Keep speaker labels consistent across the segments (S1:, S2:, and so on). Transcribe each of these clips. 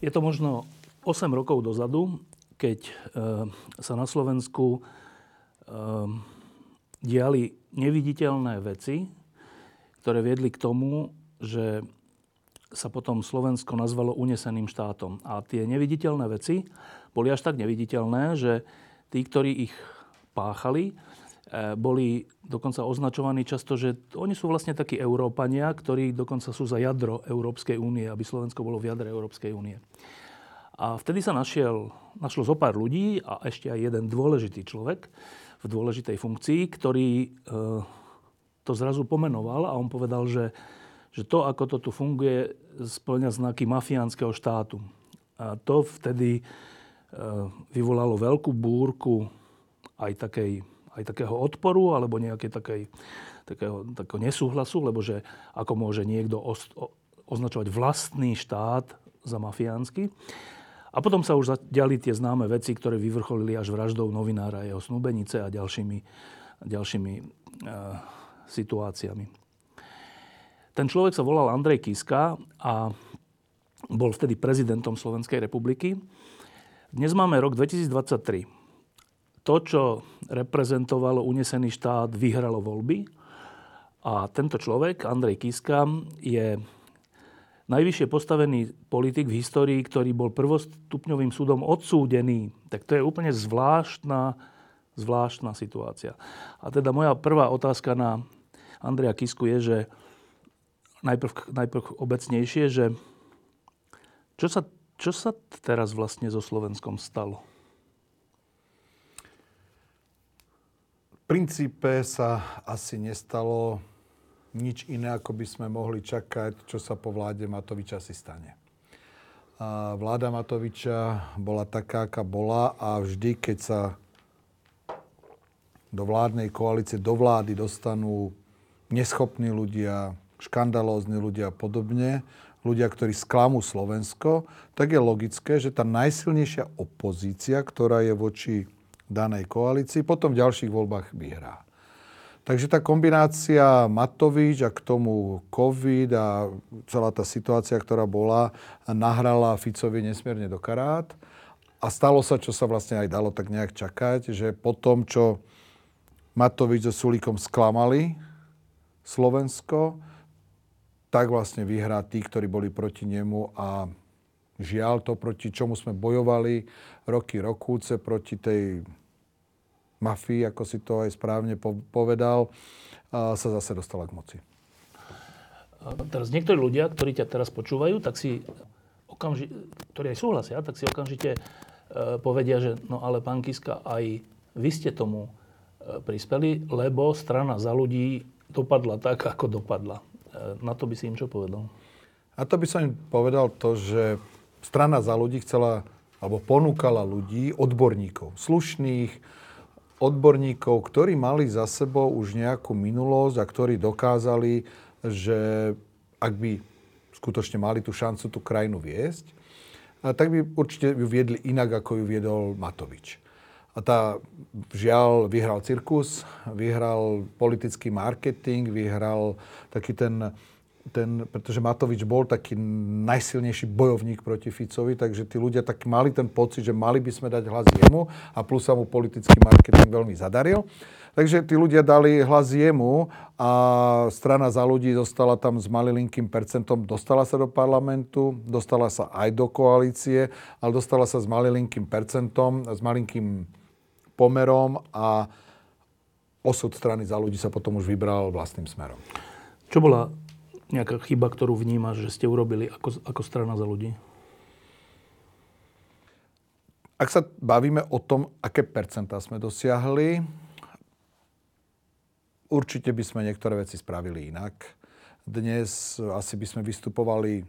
S1: Je to možno 8 rokov dozadu, keď e, sa na Slovensku e, diali neviditeľné veci, ktoré viedli k tomu, že sa potom Slovensko nazvalo uneseným štátom. A tie neviditeľné veci boli až tak neviditeľné, že tí, ktorí ich páchali, boli dokonca označovaní často, že oni sú vlastne takí Európania, ktorí dokonca sú za jadro Európskej únie, aby Slovensko bolo v jadre Európskej únie. A vtedy sa našiel, našlo zo pár ľudí a ešte aj jeden dôležitý človek v dôležitej funkcii, ktorý e, to zrazu pomenoval a on povedal, že, že to, ako to tu funguje, splňa znaky mafiánskeho štátu. A to vtedy e, vyvolalo veľkú búrku aj, takej, aj takého odporu alebo takej, takého, takého nesúhlasu, lebo že ako môže niekto označovať vlastný štát za mafiánsky. A potom sa už diali tie známe veci, ktoré vyvrcholili až vraždou novinára, jeho snúbenice a ďalšími, ďalšími e, situáciami. Ten človek sa volal Andrej Kiska a bol vtedy prezidentom Slovenskej republiky. Dnes máme rok 2023. To, čo reprezentovalo unesený štát, vyhralo voľby. A tento človek, Andrej Kiska, je najvyššie postavený politik v histórii, ktorý bol prvostupňovým súdom odsúdený. Tak to je úplne zvláštna, zvláštna situácia. A teda moja prvá otázka na Andreja Kisku je, že najprv, najprv obecnejšie, že čo sa, čo sa teraz vlastne so Slovenskom stalo?
S2: Princípe sa asi nestalo nič iné, ako by sme mohli čakať, čo sa po vláde Matoviča si stane. A vláda Matoviča bola taká, aká bola a vždy, keď sa do vládnej koalície, do vlády dostanú neschopní ľudia, škandalózni ľudia a podobne, ľudia, ktorí sklamú Slovensko, tak je logické, že tá najsilnejšia opozícia, ktorá je voči danej koalícii, potom v ďalších voľbách vyhrá. Takže tá kombinácia Matovič a k tomu COVID a celá tá situácia, ktorá bola, nahrala Ficovi nesmierne do karát. A stalo sa, čo sa vlastne aj dalo tak nejak čakať, že po tom, čo Matovič so Sulíkom sklamali Slovensko, tak vlastne vyhrá tí, ktorí boli proti nemu a žiaľ to, proti čomu sme bojovali roky, rokúce, proti tej mafii, ako si to aj správne povedal, sa zase dostala k moci.
S1: Teraz niektorí ľudia, ktorí ťa teraz počúvajú, tak si okamži- ktorí aj súhlasia, tak si okamžite e, povedia, že no ale pán Kiska, aj vy ste tomu e, prispeli, lebo strana za ľudí dopadla tak, ako dopadla. E, na to by si im čo povedal?
S2: A to by som im povedal to, že strana za ľudí chcela, alebo ponúkala ľudí, odborníkov, slušných, odborníkov, ktorí mali za sebou už nejakú minulosť a ktorí dokázali, že ak by skutočne mali tú šancu tú krajinu viesť, tak by určite ju viedli inak, ako ju viedol Matovič. A tá, žiaľ, vyhral cirkus, vyhral politický marketing, vyhral taký ten ten, pretože Matovič bol taký najsilnejší bojovník proti Ficovi, takže tí ľudia tak mali ten pocit, že mali by sme dať hlas jemu a plus sa mu politický marketing veľmi zadaril. Takže tí ľudia dali hlas jemu a strana za ľudí zostala tam s malilinkým percentom, dostala sa do parlamentu, dostala sa aj do koalície, ale dostala sa s malilinkým percentom, s malinkým pomerom a osud strany za ľudí sa potom už vybral vlastným smerom.
S1: Čo bola nejaká chyba, ktorú vnímaš, že ste urobili ako, ako strana za ľudí?
S2: Ak sa bavíme o tom, aké percentá sme dosiahli, určite by sme niektoré veci spravili inak. Dnes asi by sme vystupovali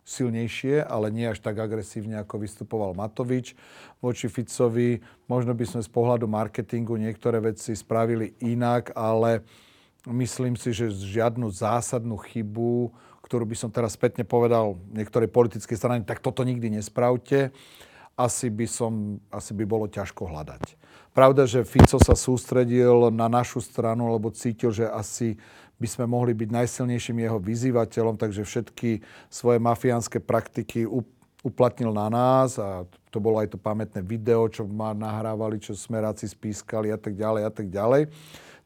S2: silnejšie, ale nie až tak agresívne, ako vystupoval Matovič voči Ficovi. Možno by sme z pohľadu marketingu niektoré veci spravili inak, ale myslím si, že žiadnu zásadnú chybu, ktorú by som teraz spätne povedal niektorej politickej strany, tak toto nikdy nespravte, asi by, som, asi by bolo ťažko hľadať. Pravda, že Fico sa sústredil na našu stranu, lebo cítil, že asi by sme mohli byť najsilnejším jeho vyzývateľom, takže všetky svoje mafiánske praktiky uplatnil na nás a to bolo aj to pamätné video, čo ma nahrávali, čo smeráci spískali a tak ďalej a tak ďalej.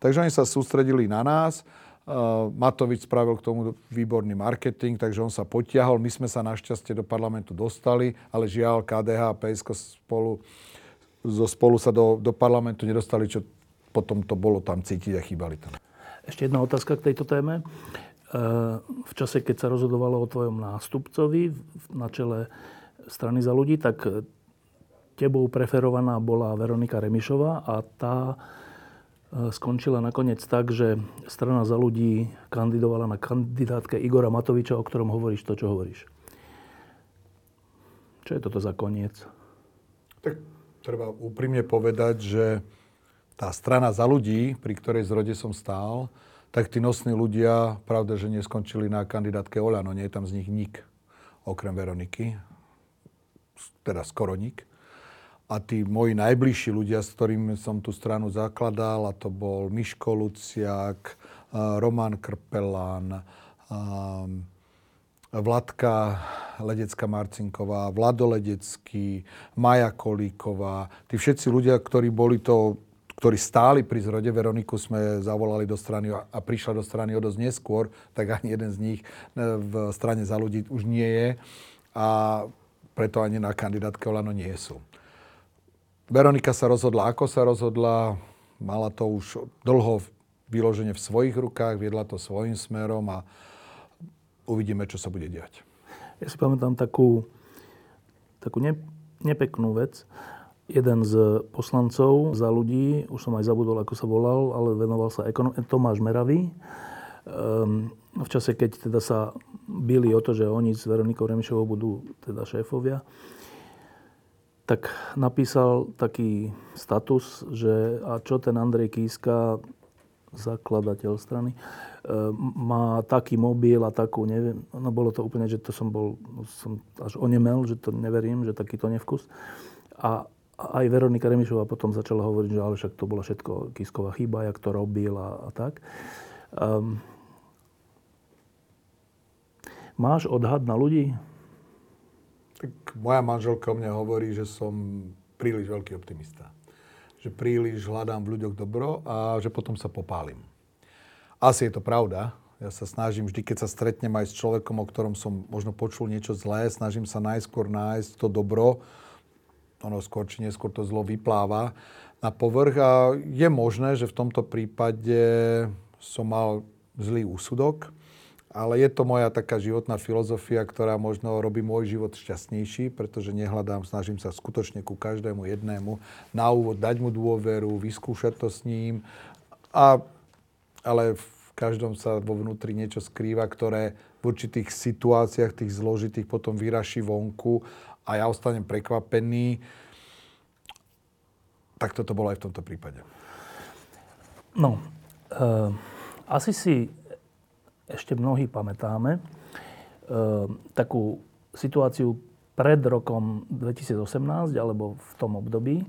S2: Takže oni sa sústredili na nás. Uh, Matovič spravil k tomu výborný marketing, takže on sa potiahol. My sme sa našťastie do parlamentu dostali, ale žiaľ KDH a PSK spolu, zo spolu sa do, do parlamentu nedostali, čo potom to bolo tam cítiť a chýbali tam.
S1: Ešte jedna otázka k tejto téme. V čase, keď sa rozhodovalo o tvojom nástupcovi na čele strany za ľudí, tak tebou preferovaná bola Veronika Remišová a tá e, skončila nakoniec tak, že strana za ľudí kandidovala na kandidátke Igora Matoviča, o ktorom hovoríš to, čo hovoríš. Čo je toto za koniec?
S2: Tak treba úprimne povedať, že tá strana za ľudí, pri ktorej zrode som stál, tak tí nosní ľudia, pravda, že neskončili na kandidátke Oľano. Nie je tam z nich nik, okrem Veroniky. Teda skoro nik. A tí moji najbližší ľudia, s ktorými som tú stranu zakladal, a to bol Miško Luciak, Roman Krpelán, Vladka Ledecká Marcinková, Vlado Ledecký, Maja Kolíková, tí všetci ľudia, ktorí boli to ktorí stáli pri zrode. Veroniku sme zavolali do strany a prišla do strany o dosť neskôr, tak ani jeden z nich e, v strane za ľudí už nie je a preto ani na kandidátke Olano nie sú. Veronika sa rozhodla, ako sa rozhodla, mala to už dlho vyloženie v svojich rukách, viedla to svojim smerom a uvidíme, čo sa bude diať.
S1: Ja si pamätám takú, takú ne, nepeknú vec jeden z poslancov za ľudí, už som aj zabudol, ako sa volal, ale venoval sa ekonom- Tomáš Meravý. Um, v čase, keď teda sa byli o to, že oni s Veronikou Remišovou budú teda šéfovia, tak napísal taký status, že a čo ten Andrej Kíska, zakladateľ strany, má taký mobil a takú, neviem, no bolo to úplne, že to som bol, som až onemel, že to neverím, že takýto nevkus. A aj Veronika Remišová potom začala hovoriť, že ale však to bola všetko Kisková chyba, jak to robil a, a tak. Um, máš odhad na ľudí?
S2: Tak moja manželka o mne hovorí, že som príliš veľký optimista. Že príliš hľadám v ľuďoch dobro a že potom sa popálim. Asi je to pravda. Ja sa snažím vždy, keď sa stretnem aj s človekom, o ktorom som možno počul niečo zlé, snažím sa najskôr nájsť to dobro, ono skôr či neskôr to zlo vypláva na povrch a je možné, že v tomto prípade som mal zlý úsudok, ale je to moja taká životná filozofia, ktorá možno robí môj život šťastnejší, pretože nehľadám, snažím sa skutočne ku každému jednému na úvod dať mu dôveru, vyskúšať to s ním, a, ale v každom sa vo vnútri niečo skrýva, ktoré v určitých situáciách, tých zložitých potom vyraší vonku a ja ostanem prekvapený. Tak toto bolo aj v tomto prípade.
S1: No, e, asi si ešte mnohí pamätáme e, takú situáciu pred rokom 2018 alebo v tom období,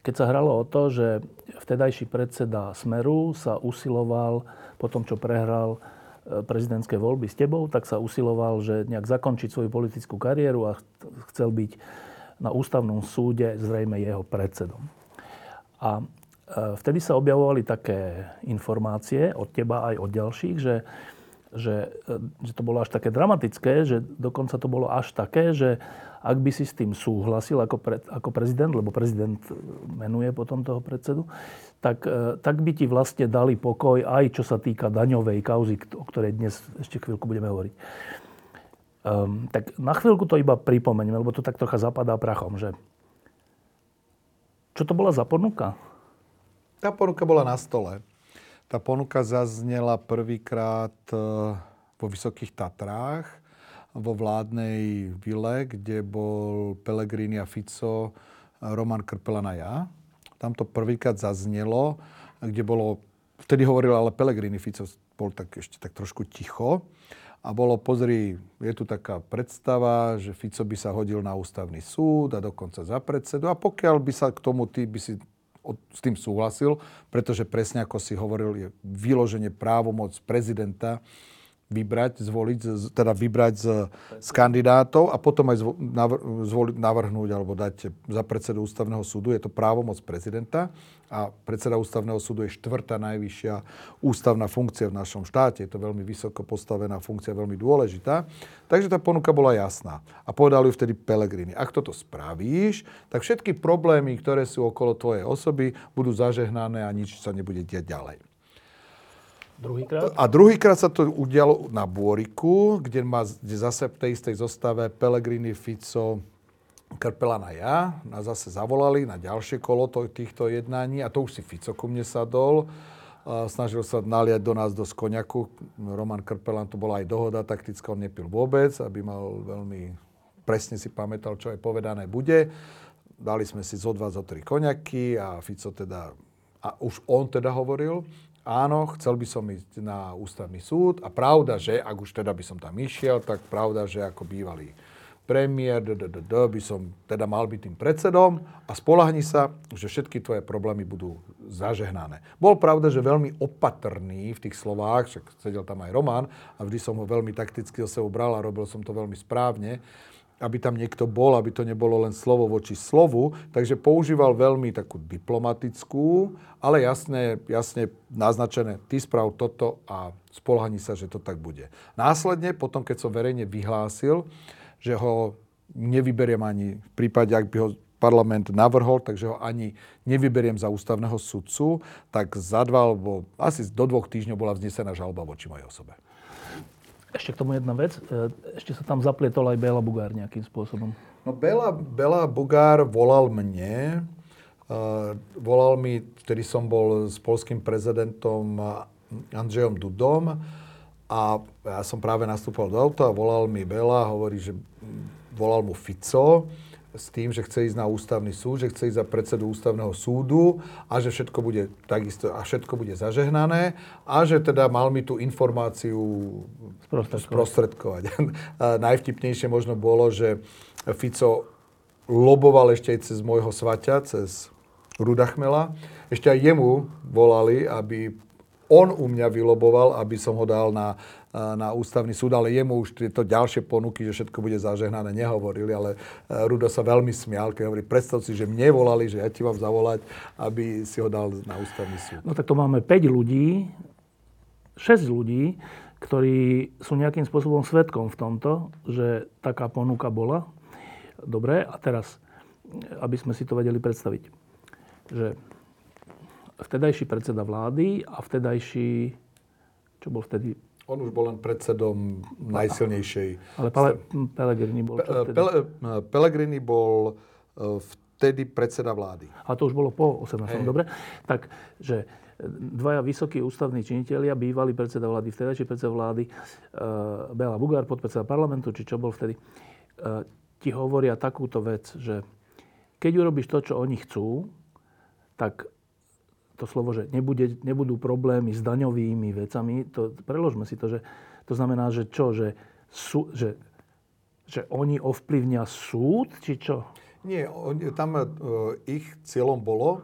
S1: keď sa hralo o to, že vtedajší predseda Smeru sa usiloval po tom, čo prehral prezidentské voľby s tebou, tak sa usiloval, že nejak zakončiť svoju politickú kariéru a chcel byť na ústavnom súde zrejme jeho predsedom. A e, vtedy sa objavovali také informácie od teba aj od ďalších, že, že, e, že to bolo až také dramatické, že dokonca to bolo až také, že ak by si s tým súhlasil ako, pre, ako prezident, lebo prezident menuje potom toho predsedu, tak, e, tak by ti vlastne dali pokoj aj čo sa týka daňovej kauzy, o ktorej dnes ešte chvíľku budeme hovoriť. Um, tak na chvíľku to iba pripomeňme, lebo to tak trocha zapadá prachom, že čo to bola za ponuka?
S2: Tá ponuka bola na stole. Tá ponuka zaznela prvýkrát e, vo Vysokých Tatrách, vo vládnej vile, kde bol Pellegrini a Fico, Roman Krpelan a ja. Tam to prvýkrát zaznelo, kde bolo, vtedy hovoril ale Pellegrini, Fico bol tak ešte tak trošku ticho. A bolo, pozri, je tu taká predstava, že Fico by sa hodil na ústavný súd a dokonca za predsedu. A pokiaľ by sa k tomu ty by si s tým súhlasil, pretože presne ako si hovoril, je vyloženie právomoc prezidenta vybrať, zvoliť, teda vybrať z, z kandidátov a potom aj zvoliť, navrhnúť alebo dať za predsedu ústavného súdu. Je to právomoc prezidenta a predseda ústavného súdu je štvrtá najvyššia ústavná funkcia v našom štáte. Je to veľmi vysoko postavená funkcia, veľmi dôležitá. Takže tá ponuka bola jasná. A povedal ju vtedy Pelegrini. Ak toto spravíš, tak všetky problémy, ktoré sú okolo tvojej osoby, budú zažehnané a nič sa nebude diať ďalej.
S1: Druhýkrát?
S2: A druhýkrát sa to udialo na Bôriku, kde, má, kde zase v tej istej zostave Pelegrini, Fico, Krpelan a ja. Nás zase zavolali na ďalšie kolo to, týchto jednání a to už si Fico ku mne sadol. A snažil sa naliať do nás do skoniaku. Roman Krpelan, to bola aj dohoda taktická, on nepil vôbec, aby mal veľmi presne si pamätal, čo aj povedané bude. Dali sme si zo dva, zo tri koniaky a Fico teda, a už on teda hovoril, áno, chcel by som ísť na ústavný súd a pravda, že ak už teda by som tam išiel, tak pravda, že ako bývalý premiér, d, d, d, d, by som teda mal byť tým predsedom a spolahni sa, že všetky tvoje problémy budú zažehnané. Bol pravda, že veľmi opatrný v tých slovách, však sedel tam aj Roman a vždy som ho veľmi takticky o sebou bral a robil som to veľmi správne aby tam niekto bol, aby to nebolo len slovo voči slovu. Takže používal veľmi takú diplomatickú, ale jasne, jasne naznačené, ty sprav toto a spolhaní sa, že to tak bude. Následne, potom keď som verejne vyhlásil, že ho nevyberiem ani v prípade, ak by ho parlament navrhol, takže ho ani nevyberiem za ústavného sudcu, tak za dva alebo asi do dvoch týždňov bola vznesená žalba voči mojej osobe.
S1: Ešte k tomu jedna vec. E, ešte sa tam zaplietol aj Bela Bugár nejakým spôsobom.
S2: No Bela, Bela Bugár volal mne. Uh, volal mi, vtedy som bol s polským prezidentom Andrzejom Dudom a ja som práve nastúpal do auta a volal mi Bela, hovorí, že volal mu Fico s tým, že chce ísť na ústavný súd, že chce ísť za predsedu ústavného súdu a že všetko bude takisto a všetko bude zažehnané a že teda mal mi tú informáciu sprostredkovať. sprostredkovať. Najvtipnejšie možno bolo, že Fico loboval ešte aj cez môjho svaťa, cez Ruda Chmela. Ešte aj jemu volali, aby on u mňa vyloboval, aby som ho dal na na ústavný súd, ale jemu už tieto ďalšie ponuky, že všetko bude zažehnané, nehovorili, ale e, Rudo sa veľmi smial, keď hovorí, predstav si, že mne volali, že ja ti mám zavolať, aby si ho dal na ústavný súd.
S1: No tak to máme 5 ľudí, 6 ľudí, ktorí sú nejakým spôsobom svetkom v tomto, že taká ponuka bola. Dobre, a teraz, aby sme si to vedeli predstaviť, že vtedajší predseda vlády a vtedajší, čo bol vtedy
S2: on už bol len predsedom najsilnejšej...
S1: Ale Pele, Pellegrini bol vtedy? Pele,
S2: Pellegrini bol e, vtedy predseda vlády.
S1: A to už bolo po 18. Hey. Dobre. Tak, že dvaja vysokí ústavní činitelia, bývalý predseda vlády, vtedajší predseda vlády, uh, Bela Bugár, podpredseda parlamentu, či čo bol vtedy, uh, ti hovoria takúto vec, že keď urobíš to, čo oni chcú, tak to slovo, že nebude, nebudú problémy s daňovými vecami, to, preložme si to, že to znamená, že čo, že, sú, že, že oni ovplyvnia súd, či čo?
S2: Nie, on, tam uh, ich cieľom bolo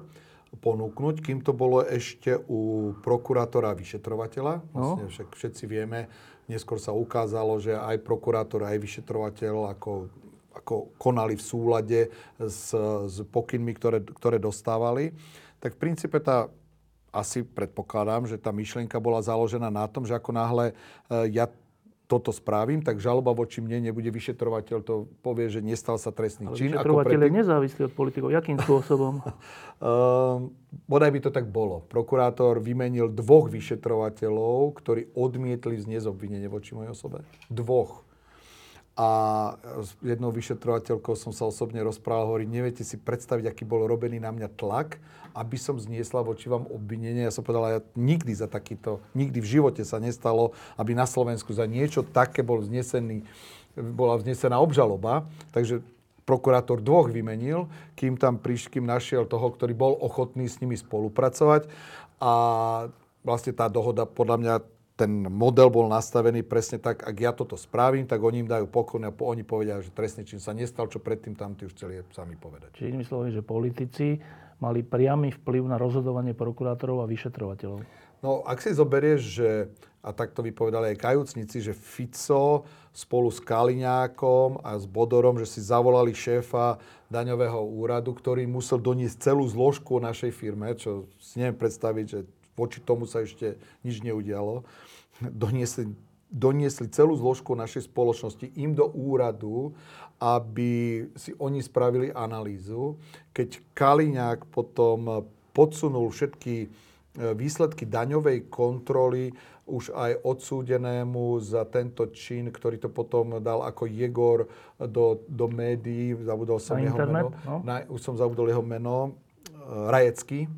S2: ponúknuť, kým to bolo ešte u prokurátora a vyšetrovateľa. No. Vlastne však všetci vieme, neskôr sa ukázalo, že aj prokurátor, aj vyšetrovateľ ako, ako konali v súlade s, s pokynmi, ktoré, ktoré dostávali tak v princípe tá asi predpokladám, že tá myšlienka bola založená na tom, že ako náhle e, ja toto spravím, tak žaloba voči mne nebude vyšetrovateľ, to povie, že nestal sa trestný Ale čin.
S1: Vyšetrovateľ je nezávislý od politikov. Jakým spôsobom?
S2: uh, bodaj by to tak bolo. Prokurátor vymenil dvoch vyšetrovateľov, ktorí odmietli zniesť obvinenie voči mojej osobe. Dvoch. A s jednou vyšetrovateľkou som sa osobne rozprával, hovorí, neviete si predstaviť, aký bol robený na mňa tlak, aby som zniesla voči vám obvinenie. Ja som povedala, ja nikdy za takýto, nikdy v živote sa nestalo, aby na Slovensku za niečo také bol vznesený, bola vznesená obžaloba. Takže prokurátor dvoch vymenil, kým tam priš, kým našiel toho, ktorý bol ochotný s nimi spolupracovať. A vlastne tá dohoda podľa mňa ten model bol nastavený presne tak, ak ja toto spravím, tak oni im dajú pokoj a oni povedia, že trestný čin sa nestal, čo predtým tam tí už chceli sami povedať.
S1: Čiže inými slovami, že politici mali priamy vplyv na rozhodovanie prokurátorov a vyšetrovateľov.
S2: No, ak si zoberieš, že, a tak to vypovedali aj kajúcnici, že Fico spolu s Kaliňákom a s Bodorom, že si zavolali šéfa daňového úradu, ktorý musel doniesť celú zložku o našej firme, čo si neviem predstaviť, že voči tomu sa ešte nič neudialo. Doniesli, doniesli celú zložku našej spoločnosti im do úradu, aby si oni spravili analýzu. Keď Kaliňák potom podsunul všetky e, výsledky daňovej kontroly už aj odsúdenému za tento čin, ktorý to potom dal ako Jegor do, do médií, zabudol som
S1: Na
S2: jeho
S1: internet,
S2: meno,
S1: no.
S2: na, už som zabudol jeho meno, e, Rajecký,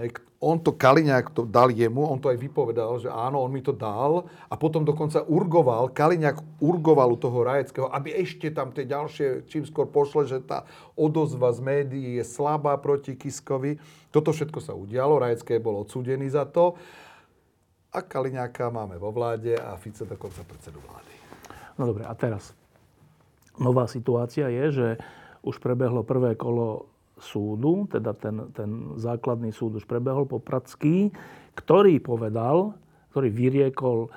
S2: hej, on to Kaliňák to dal jemu, on to aj vypovedal, že áno, on mi to dal a potom dokonca urgoval, Kaliňák urgoval u toho Rajeckého, aby ešte tam tie ďalšie, čím skôr pošle, že tá odozva z médií je slabá proti Kiskovi. Toto všetko sa udialo, Rajecké bol odsúdený za to a Kaliňáka máme vo vláde a Fice dokonca predsedu vlády.
S1: No dobre, a teraz. Nová situácia je, že už prebehlo prvé kolo súdu, teda ten, ten základný súd už prebehol Popradský, ktorý povedal, ktorý vyriekol e,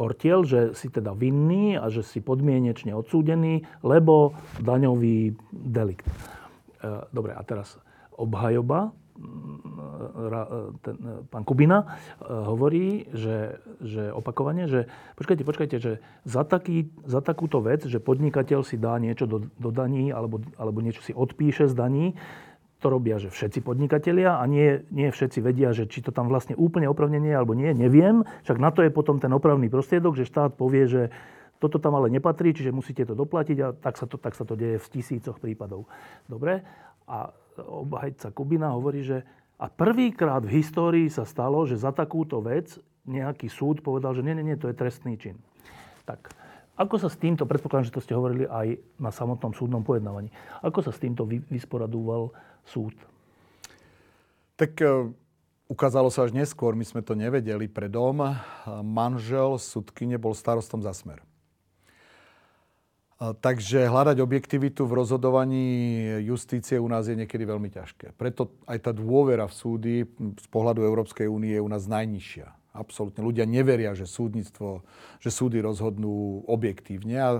S1: Ortiel, že si teda vinný a že si podmienečne odsúdený, lebo daňový delikt. E, dobre, a teraz obhajoba ten, pán Kubina hovorí, že, že opakovane, že počkajte, počkajte, že za, taký, za takúto vec, že podnikateľ si dá niečo do, do daní alebo, alebo niečo si odpíše z daní, to robia, že všetci podnikatelia a nie, nie všetci vedia, že či to tam vlastne úplne opravnenie alebo nie, neviem. Však na to je potom ten opravný prostriedok, že štát povie, že toto tam ale nepatrí, čiže musíte to doplatiť a tak sa to, tak sa to deje v tisícoch prípadov. Dobre? A obhajca Kubina hovorí, že a prvýkrát v histórii sa stalo, že za takúto vec nejaký súd povedal, že nie, nie, nie, to je trestný čin. Tak, ako sa s týmto, predpokladám, že to ste hovorili aj na samotnom súdnom pojednávaní, ako sa s týmto vysporadúval súd?
S2: Tak e, ukázalo sa až neskôr, my sme to nevedeli predom. Manžel sudkyne bol starostom za smer. Takže hľadať objektivitu v rozhodovaní justície u nás je niekedy veľmi ťažké. Preto aj tá dôvera v súdy z pohľadu Európskej únie je u nás najnižšia. Absolútne. Ľudia neveria, že súdnictvo, že súdy rozhodnú objektívne. A,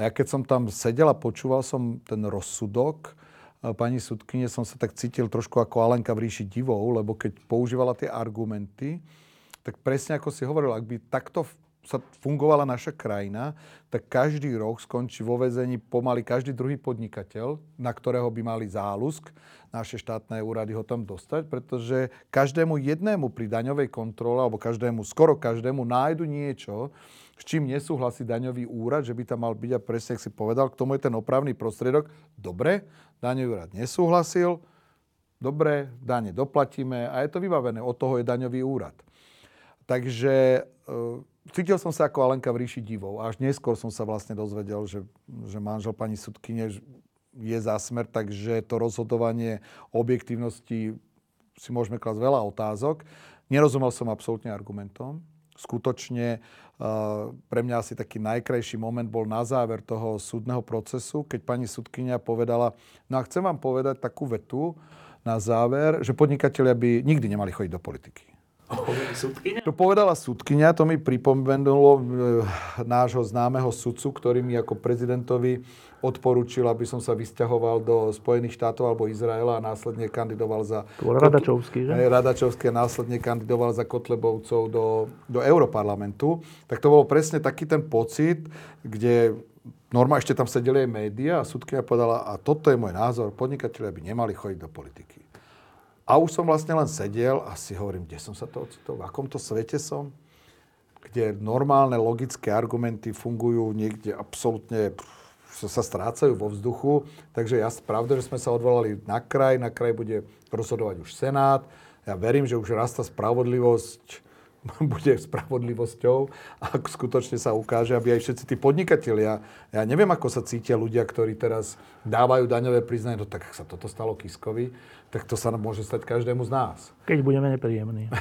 S2: ja keď som tam sedel a počúval som ten rozsudok, pani sudkyne, som sa tak cítil trošku ako Alenka v ríši divou, lebo keď používala tie argumenty, tak presne ako si hovoril, ak by takto sa fungovala naša krajina, tak každý rok skončí vo vezení pomaly každý druhý podnikateľ, na ktorého by mali zálusk naše štátne úrady ho tam dostať, pretože každému jednému pri daňovej kontrole, alebo každému, skoro každému nájdu niečo, s čím nesúhlasí daňový úrad, že by tam mal byť a presne, ak si povedal, k tomu je ten opravný prostriedok. Dobre, daňový úrad nesúhlasil, dobre, dane doplatíme a je to vybavené. Od toho je daňový úrad. Takže e, cítil som sa ako Alenka v ríši divov. Až neskôr som sa vlastne dozvedel, že, že manžel pani sudkyne je za smer, takže to rozhodovanie o objektívnosti si môžeme klasť veľa otázok. Nerozumel som absolútne argumentom. Skutočne uh, pre mňa asi taký najkrajší moment bol na záver toho súdneho procesu, keď pani sudkynia povedala, no a chcem vám povedať takú vetu na záver, že podnikatelia by nikdy nemali chodiť do politiky. To povedala sudkynia, to mi pripomenulo e, nášho známeho sudcu, ktorý mi ako prezidentovi odporúčil, aby som sa vysťahoval do Spojených štátov alebo Izraela a následne kandidoval za...
S1: To bol Radačovský, že?
S2: Radačovský a následne kandidoval za Kotlebovcov do, do Europarlamentu. Tak to bol presne taký ten pocit, kde Norma, ešte tam sedeli aj médiá a sudkynia povedala, a toto je môj názor, podnikatelia by nemali chodiť do politiky. A už som vlastne len sedel a si hovorím, kde som sa to ocitol, v akomto svete som. kde normálne logické argumenty fungujú niekde absolútne sa strácajú vo vzduchu. Takže ja pravda, že sme sa odvolali na kraj, na kraj bude rozhodovať už Senát. Ja verím, že už raz tá spravodlivosť bude spravodlivosťou a skutočne sa ukáže, aby aj všetci tí podnikatelia, ja neviem, ako sa cítia ľudia, ktorí teraz dávajú daňové priznanie, no tak sa toto stalo Kiskovi, tak to sa môže stať každému z nás.
S1: Keď budeme nepríjemní.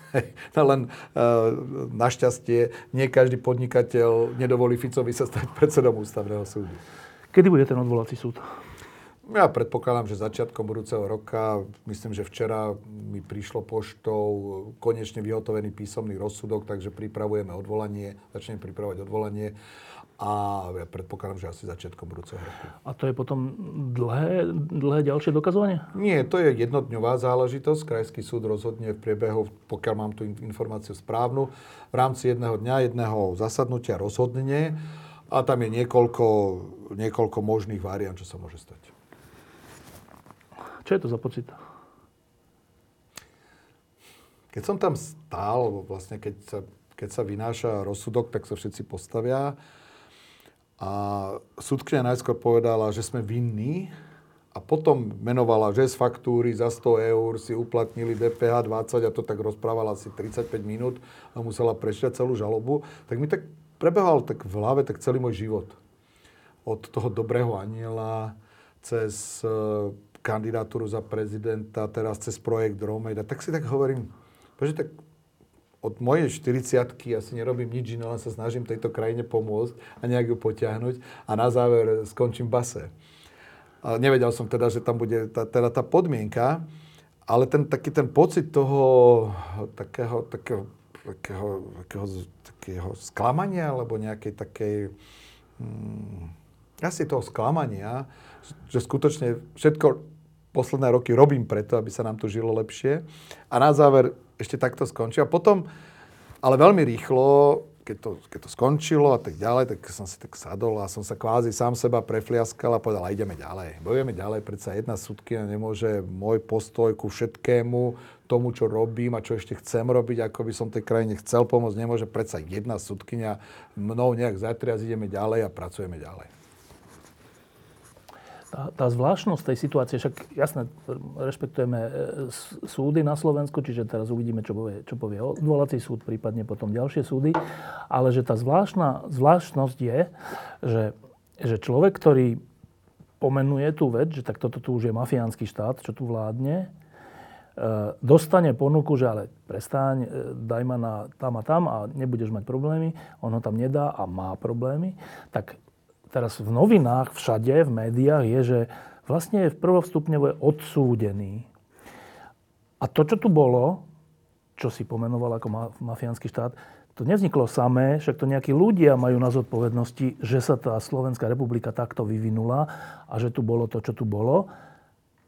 S2: no len uh, našťastie nie každý podnikateľ nedovolí Ficovi sa stať predsedom ústavného súdu.
S1: Kedy bude ten odvolací súd?
S2: Ja predpokladám, že začiatkom budúceho roka, myslím, že včera mi prišlo poštou konečne vyhotovený písomný rozsudok, takže pripravujeme odvolanie, začneme pripravovať odvolanie a ja predpokladám, že asi začiatkom budúceho roku.
S1: A to je potom dlhé, dlhé ďalšie dokazovanie?
S2: Nie, to je jednodňová záležitosť. Krajský súd rozhodne v priebehu, pokiaľ mám tú informáciu správnu, v rámci jedného dňa, jedného zasadnutia rozhodne a tam je niekoľko, niekoľko možných variant, čo sa môže stať.
S1: Čo je to za pocit?
S2: Keď som tam stál, vlastne keď sa, keď sa vynáša rozsudok, tak sa všetci postavia. A súdkňa najskôr povedala, že sme vinní a potom menovala, že z faktúry za 100 eur si uplatnili DPH 20 a to tak rozprávala asi 35 minút a musela prečítať celú žalobu. Tak mi tak prebehal tak v hlave tak celý môj život. Od toho dobrého aniela cez kandidatúru za prezidenta, teraz cez projekt Romejda, tak si tak hovorím, že tak od mojej 40 asi nerobím nič iné, len sa snažím tejto krajine pomôcť a nejak ju potiahnuť a na záver skončím base. A nevedel som teda, že tam bude tá, teda tá podmienka, ale ten, taký ten pocit toho takého, takého, takého, takého, takého sklamania alebo nejakej takej... Hmm, asi toho sklamania, že skutočne všetko posledné roky robím preto, aby sa nám tu žilo lepšie. A na záver ešte takto skončí. A potom, ale veľmi rýchlo, keď to, keď to skončilo a tak ďalej, tak som si tak sadol a som sa kvázi sám seba prefliaskal a povedal, a ideme ďalej. Bojujeme ďalej, predsa jedna súdkina nemôže môj postoj ku všetkému, tomu, čo robím a čo ešte chcem robiť, ako by som tej krajine chcel pomôcť, nemôže predsa jedna súdkynia mnou nejak zatriať, ideme ďalej a pracujeme ďalej
S1: tá, tá zvláštnosť tej situácie, však jasne, rešpektujeme e, súdy na Slovensku, čiže teraz uvidíme, čo povie, čo povie odvolací súd, prípadne potom ďalšie súdy, ale že tá zvláštna, zvláštnosť je, že, že človek, ktorý pomenuje tú vec, že tak toto tu už je mafiánsky štát, čo tu vládne, e, dostane ponuku, že ale prestaň, e, daj ma na tam a tam a nebudeš mať problémy, on ho tam nedá a má problémy, tak teraz v novinách, všade, v médiách je, že vlastne je v prvostupňovo odsúdený. A to, čo tu bolo, čo si pomenoval ako mafiánsky štát, to nevzniklo samé, však to nejakí ľudia majú na zodpovednosti, že sa tá Slovenská republika takto vyvinula a že tu bolo to, čo tu bolo.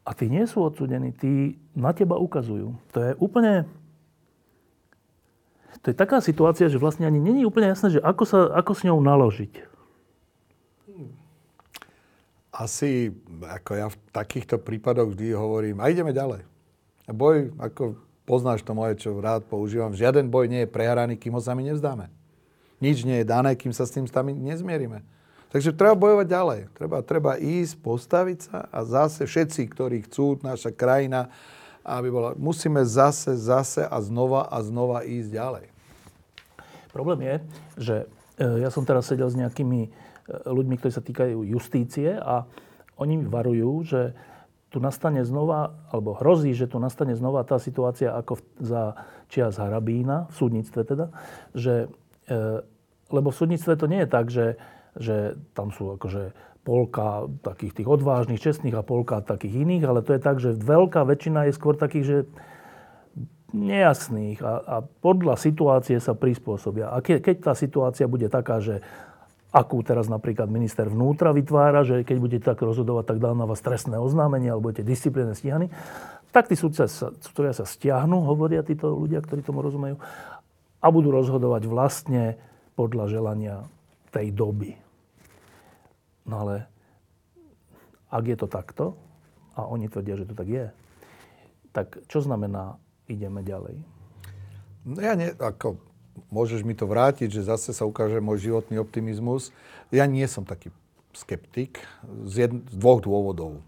S1: A tí nie sú odsúdení, tí na teba ukazujú. To je úplne... To je taká situácia, že vlastne ani není úplne jasné, že ako, sa, ako s ňou naložiť
S2: asi, ako ja v takýchto prípadoch vždy hovorím, a ideme ďalej. A boj, ako poznáš to moje, čo rád používam, žiaden boj nie je prehraný, kým ho sami nevzdáme. Nič nie je dané, kým sa s tým sami nezmierime. Takže treba bojovať ďalej. Treba, treba ísť, postaviť sa a zase všetci, ktorí chcú, naša krajina, aby bola, musíme zase, zase a znova a znova ísť ďalej.
S1: Problém je, že e, ja som teraz sedel s nejakými ľuďmi, ktorí sa týkajú justície a oni varujú, že tu nastane znova, alebo hrozí, že tu nastane znova tá situácia ako za čias Harabína, v súdnictve teda, že, e, lebo v súdnictve to nie je tak, že, že tam sú akože polka takých tých odvážnych, čestných a polka takých iných, ale to je tak, že veľká väčšina je skôr takých, že nejasných a, a podľa situácie sa prispôsobia. A ke, keď tá situácia bude taká, že akú teraz napríklad minister vnútra vytvára, že keď budete tak rozhodovať, tak dá na vás trestné oznámenie alebo budete disciplíne stíhaní, tak tí sudcovia sa, sudcovia sa stiahnu, hovoria títo ľudia, ktorí tomu rozumejú, a budú rozhodovať vlastne podľa želania tej doby. No ale ak je to takto, a oni tvrdia, že to tak je, tak čo znamená ideme ďalej?
S2: No ja ne, ako môžeš mi to vrátiť, že zase sa ukáže môj životný optimizmus. Ja nie som taký skeptik z, jed, z dvoch dôvodov.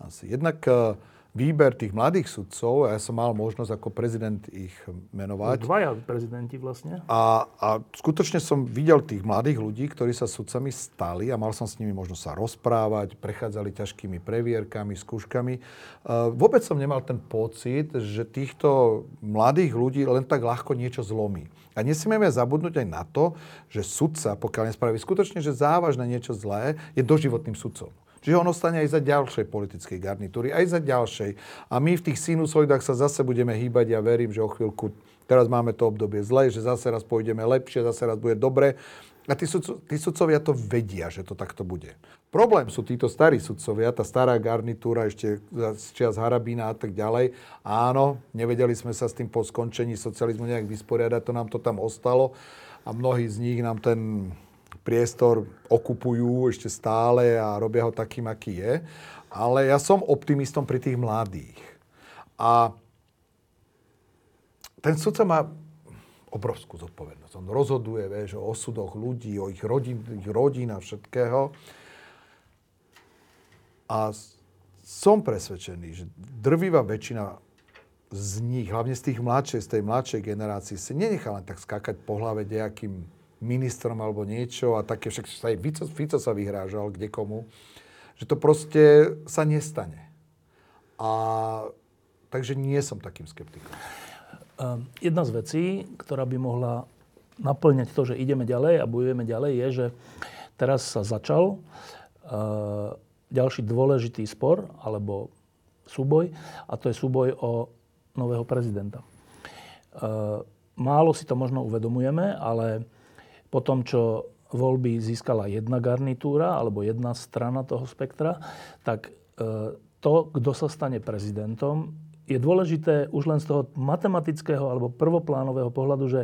S2: Asi. Jednak uh, výber tých mladých sudcov, ja som mal možnosť ako prezident ich menovať.
S1: Dvaja prezidenti vlastne.
S2: A, a skutočne som videl tých mladých ľudí, ktorí sa sudcami stali a mal som s nimi možnosť sa rozprávať, prechádzali ťažkými previerkami, skúškami. Uh, vôbec som nemal ten pocit, že týchto mladých ľudí len tak ľahko niečo zlomí. A nesmieme zabudnúť aj na to, že sudca, pokiaľ nespraví skutočne, že závažné niečo zlé, je doživotným sudcom. Čiže on ostane aj za ďalšej politickej garnitúry, aj za ďalšej. A my v tých sinusoidách sa zase budeme hýbať. Ja verím, že o chvíľku, teraz máme to obdobie zle, že zase raz pôjdeme lepšie, zase raz bude dobre. A tí, sudco, tí sudcovia to vedia, že to takto bude. Problém sú títo starí sudcovia, tá stará garnitúra ešte z čias Harabína a tak ďalej. Áno, nevedeli sme sa s tým po skončení socializmu nejak vysporiadať, to nám to tam ostalo a mnohí z nich nám ten priestor okupujú ešte stále a robia ho takým, aký je. Ale ja som optimistom pri tých mladých. A ten sudca má obrovskú zodpovednosť. On rozhoduje vieš, o osudoch ľudí, o ich rodín, ich a všetkého. A som presvedčený, že drvivá väčšina z nich, hlavne z tých mladšej, z tej mladšej generácie, si nenechá len tak skákať po hlave nejakým ministrom alebo niečo a také, však sa aj Fico, Fico sa vyhrážal kde komu, že to proste sa nestane. A takže nie som takým skeptikom.
S1: Uh, jedna z vecí, ktorá by mohla naplňať to, že ideme ďalej a bojujeme ďalej, je, že teraz sa začal uh, ďalší dôležitý spor alebo súboj a to je súboj o nového prezidenta. Uh, málo si to možno uvedomujeme, ale po tom, čo voľby získala jedna garnitúra alebo jedna strana toho spektra, tak e, to, kto sa stane prezidentom, je dôležité už len z toho matematického alebo prvoplánového pohľadu, že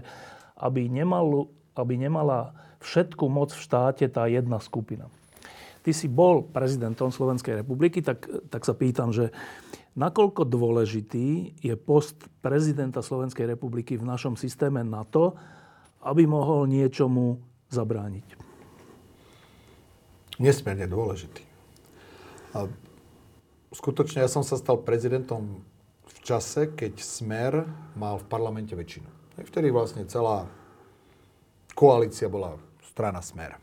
S1: aby, nemal, aby nemala všetku moc v štáte tá jedna skupina. Ty si bol prezidentom Slovenskej republiky, tak, tak sa pýtam, že nakoľko dôležitý je post prezidenta Slovenskej republiky v našom systéme na to, aby mohol niečomu zabrániť.
S2: Nesmierne dôležitý. A skutočne ja som sa stal prezidentom v čase, keď Smer mal v parlamente väčšinu. Vtedy vlastne celá koalícia bola strana Smer.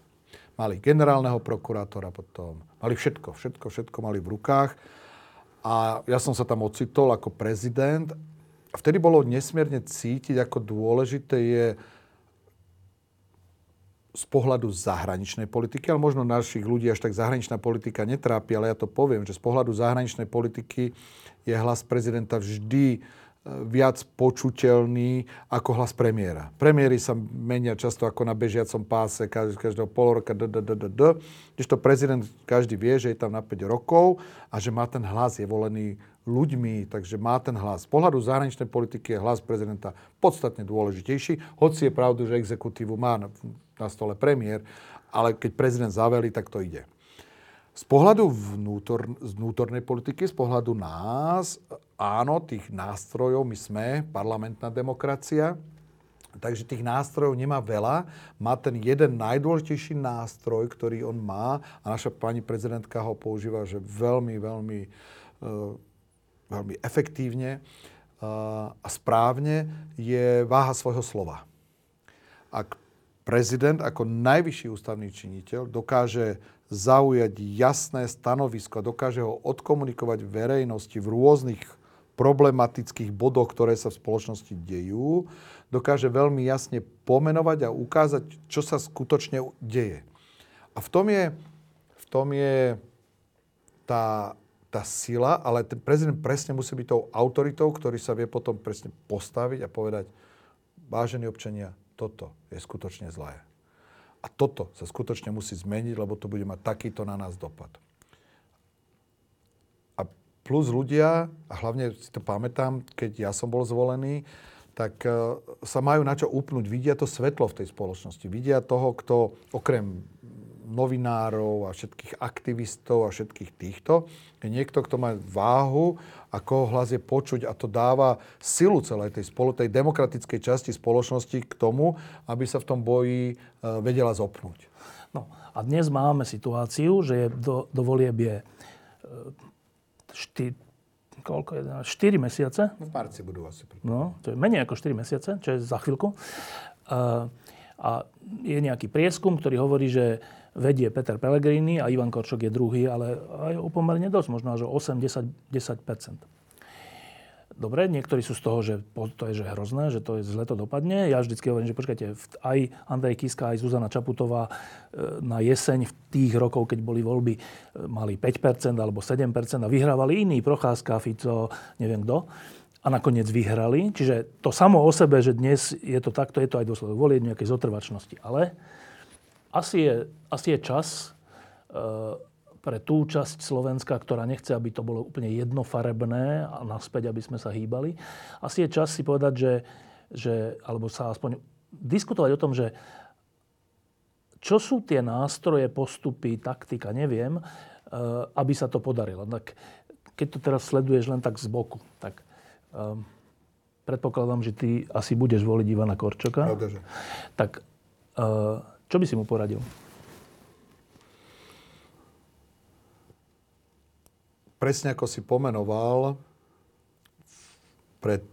S2: Mali generálneho prokurátora potom, mali všetko, všetko, všetko mali v rukách. A ja som sa tam ocitol ako prezident. A vtedy bolo nesmierne cítiť, ako dôležité je z pohľadu zahraničnej politiky, ale možno našich ľudí až tak zahraničná politika netrápi, ale ja to poviem, že z pohľadu zahraničnej politiky je hlas prezidenta vždy viac počuteľný ako hlas premiéra. Premiéry sa menia často ako na bežiacom páse každého pol roka, to prezident každý vie, že je tam na 5 rokov a že má ten hlas, je volený ľuďmi, takže má ten hlas. Z pohľadu zahraničnej politiky je hlas prezidenta podstatne dôležitejší, hoci je pravdu, že exekutívu má na stole premiér, ale keď prezident zaveli, tak to ide. Z pohľadu vnútor, z vnútornej politiky, z pohľadu nás, áno, tých nástrojov, my sme parlamentná demokracia, takže tých nástrojov nemá veľa. Má ten jeden najdôležitejší nástroj, ktorý on má a naša pani prezidentka ho používa že veľmi, veľmi, uh, veľmi efektívne uh, a správne, je váha svojho slova. Ak prezident ako najvyšší ústavný činiteľ dokáže zaujať jasné stanovisko, dokáže ho odkomunikovať verejnosti v rôznych problematických bodoch, ktoré sa v spoločnosti dejú, dokáže veľmi jasne pomenovať a ukázať, čo sa skutočne deje. A v tom je, v tom je tá, tá sila, ale ten prezident presne musí byť tou autoritou, ktorý sa vie potom presne postaviť a povedať, vážení občania, toto je skutočne zlé. A toto sa skutočne musí zmeniť, lebo to bude mať takýto na nás dopad. Plus ľudia, a hlavne si to pamätám, keď ja som bol zvolený, tak uh, sa majú na čo upnúť. Vidia to svetlo v tej spoločnosti. Vidia toho, kto okrem novinárov a všetkých aktivistov a všetkých týchto. Je niekto, kto má váhu a koho hlas je počuť a to dáva silu celej tej, spolo, tej demokratickej časti spoločnosti k tomu, aby sa v tom boji e, vedela zopnúť.
S1: No a dnes máme situáciu, že do, do volieb je šty, koľko je, 4 mesiace.
S2: V marci budú asi.
S1: No, to je menej ako 4 mesiace, čo je za chvíľku. Uh, a je nejaký prieskum, ktorý hovorí, že vedie Peter Pellegrini a Ivan Korčok je druhý, ale aj o pomerne dosť, možno až o 8-10 Dobre, niektorí sú z toho, že to je že hrozné, že to je zle to dopadne. Ja vždycky hovorím, že počkajte, aj Andrej Kiska, aj Zuzana Čaputová e, na jeseň v tých rokov, keď boli voľby, e, mali 5% alebo 7% a vyhrávali iní, Procházka, Fico, neviem kto. A nakoniec vyhrali. Čiže to samo o sebe, že dnes je to takto, je to aj dôsledok volie nejakej zotrvačnosti. Ale asi je, asi je čas e, pre tú časť Slovenska, ktorá nechce, aby to bolo úplne jednofarebné a naspäť, aby sme sa hýbali. Asi je čas si povedať, že, že alebo sa aspoň diskutovať o tom, že čo sú tie nástroje, postupy, taktika, neviem, eh, aby sa to podarilo. Tak keď to teraz sleduješ len tak z boku, tak um, predpokladám, že ty asi budeš voliť Ivana Korčoka.
S2: Pravda, že.
S1: Tak uh, čo by si mu poradil?
S2: Presne ako si pomenoval pred,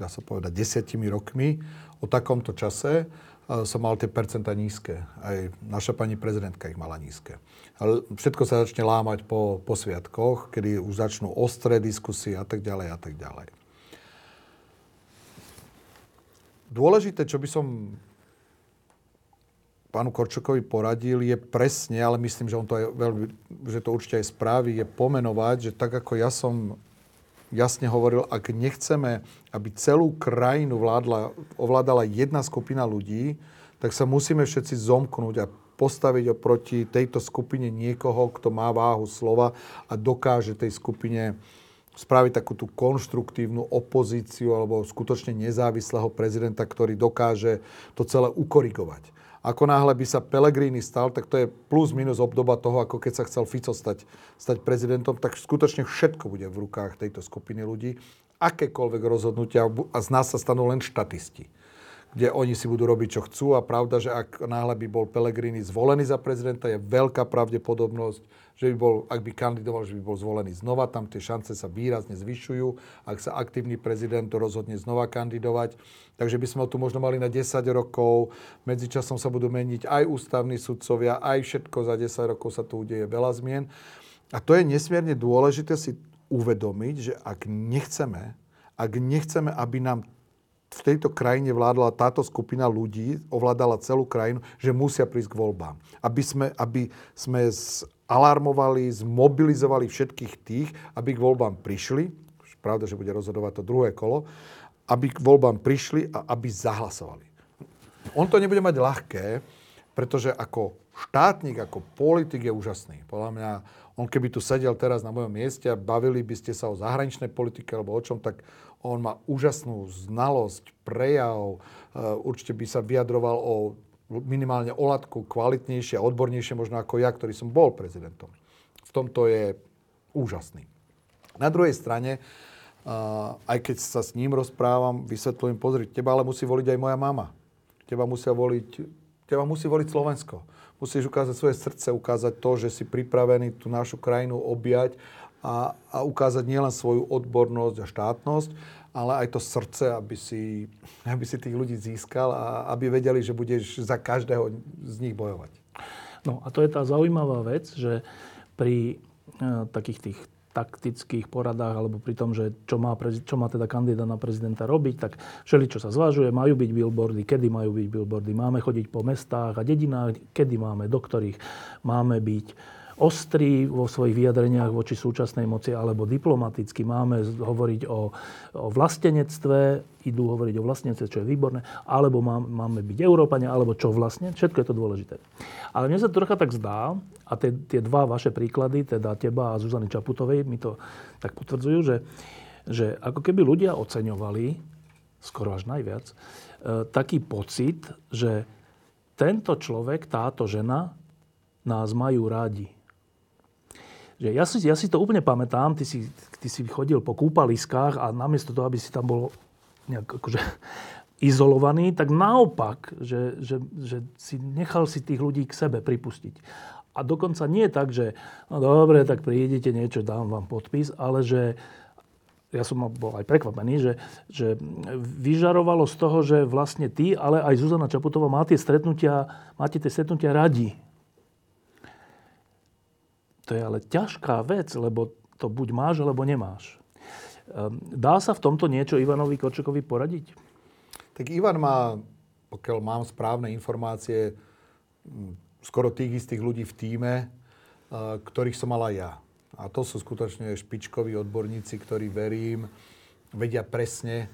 S2: dá sa povedať, desiatimi rokmi, o takomto čase som mal tie percenta nízke. Aj naša pani prezidentka ich mala nízke. Ale všetko sa začne lámať po, po sviatkoch, kedy už začnú ostré diskusie a tak ďalej a tak ďalej. Dôležité, čo by som pánu Korčokovi poradil, je presne, ale myslím, že on to aj veľmi, že to určite aj správy, je pomenovať, že tak ako ja som jasne hovoril, ak nechceme, aby celú krajinu vládla, ovládala jedna skupina ľudí, tak sa musíme všetci zomknúť a postaviť oproti tejto skupine niekoho, kto má váhu slova a dokáže tej skupine spraviť takú tú konštruktívnu opozíciu alebo skutočne nezávislého prezidenta, ktorý dokáže to celé ukorigovať. Ako náhle by sa Pellegrini stal, tak to je plus minus obdoba toho, ako keď sa chcel Fico stať, stať prezidentom, tak skutočne všetko bude v rukách tejto skupiny ľudí. Akékoľvek rozhodnutia a z nás sa stanú len štatisti kde oni si budú robiť, čo chcú. A pravda, že ak náhle by bol Pellegrini zvolený za prezidenta, je veľká pravdepodobnosť, že by bol, ak by kandidoval, že by bol zvolený znova. Tam tie šance sa výrazne zvyšujú, ak sa aktívny prezident rozhodne znova kandidovať. Takže by sme ho tu možno mali na 10 rokov. Medzičasom sa budú meniť aj ústavní sudcovia, aj všetko za 10 rokov sa tu udeje veľa zmien. A to je nesmierne dôležité si uvedomiť, že ak nechceme, ak nechceme, aby nám v tejto krajine vládla táto skupina ľudí, ovládala celú krajinu, že musia prísť k voľbám. Aby sme, aby sme alarmovali, zmobilizovali všetkých tých, aby k voľbám prišli, pravda, že bude rozhodovať to druhé kolo, aby k voľbám prišli a aby zahlasovali. On to nebude mať ľahké, pretože ako štátnik, ako politik je úžasný. Podľa mňa, on keby tu sedel teraz na mojom mieste a bavili by ste sa o zahraničnej politike alebo o čom, tak on má úžasnú znalosť, prejav, e, určite by sa vyjadroval o minimálne o latku kvalitnejšie a odbornejšie možno ako ja, ktorý som bol prezidentom. V tomto je úžasný. Na druhej strane, e, aj keď sa s ním rozprávam, vysvetľujem, pozri, teba ale musí voliť aj moja mama. Teba, musia voliť, teba musí voliť Slovensko. Musíš ukázať svoje srdce, ukázať to, že si pripravený tú našu krajinu objať a, a ukázať nielen svoju odbornosť a štátnosť, ale aj to srdce, aby si, aby si tých ľudí získal a aby vedeli, že budeš za každého z nich bojovať.
S1: No a to je tá zaujímavá vec, že pri e, takých tých taktických poradách alebo pri tom, že čo má, čo má teda kandidát na prezidenta robiť, tak všeli, čo sa zvažuje, majú byť billboardy, kedy majú byť billboardy, máme chodiť po mestách a dedinách, kedy máme, do ktorých máme byť ostrí vo svojich vyjadreniach voči súčasnej moci alebo diplomaticky. Máme hovoriť o, o vlastenectve, idú hovoriť o vlastenectve, čo je výborné, alebo má, máme byť Európania, alebo čo vlastne. Všetko je to dôležité. Ale mne sa to trocha tak zdá, a tie, tie dva vaše príklady, teda teba a Zuzany Čaputovej, mi to tak potvrdzujú, že, že ako keby ľudia oceňovali, skoro až najviac, e, taký pocit, že tento človek, táto žena nás majú rádi. Že ja, si, ja si to úplne pamätám, ty si, ty si chodil po kúpaliskách a namiesto toho, aby si tam bol nejak akože izolovaný, tak naopak, že, že, že si nechal si tých ľudí k sebe pripustiť. A dokonca nie tak, že no dobre, tak prídete niečo, dám vám podpis, ale že ja som bol aj prekvapený, že, že vyžarovalo z toho, že vlastne ty, ale aj Zuzana Čaputová má tie stretnutia, máte tie stretnutia radi. To je ale ťažká vec, lebo to buď máš, alebo nemáš. Ehm, dá sa v tomto niečo Ivanovi Korčokovi poradiť?
S2: Tak Ivan má, pokiaľ mám správne informácie, skoro tých istých ľudí v týme, ktorých som mal aj ja. A to sú skutočne špičkoví odborníci, ktorí, verím, vedia presne,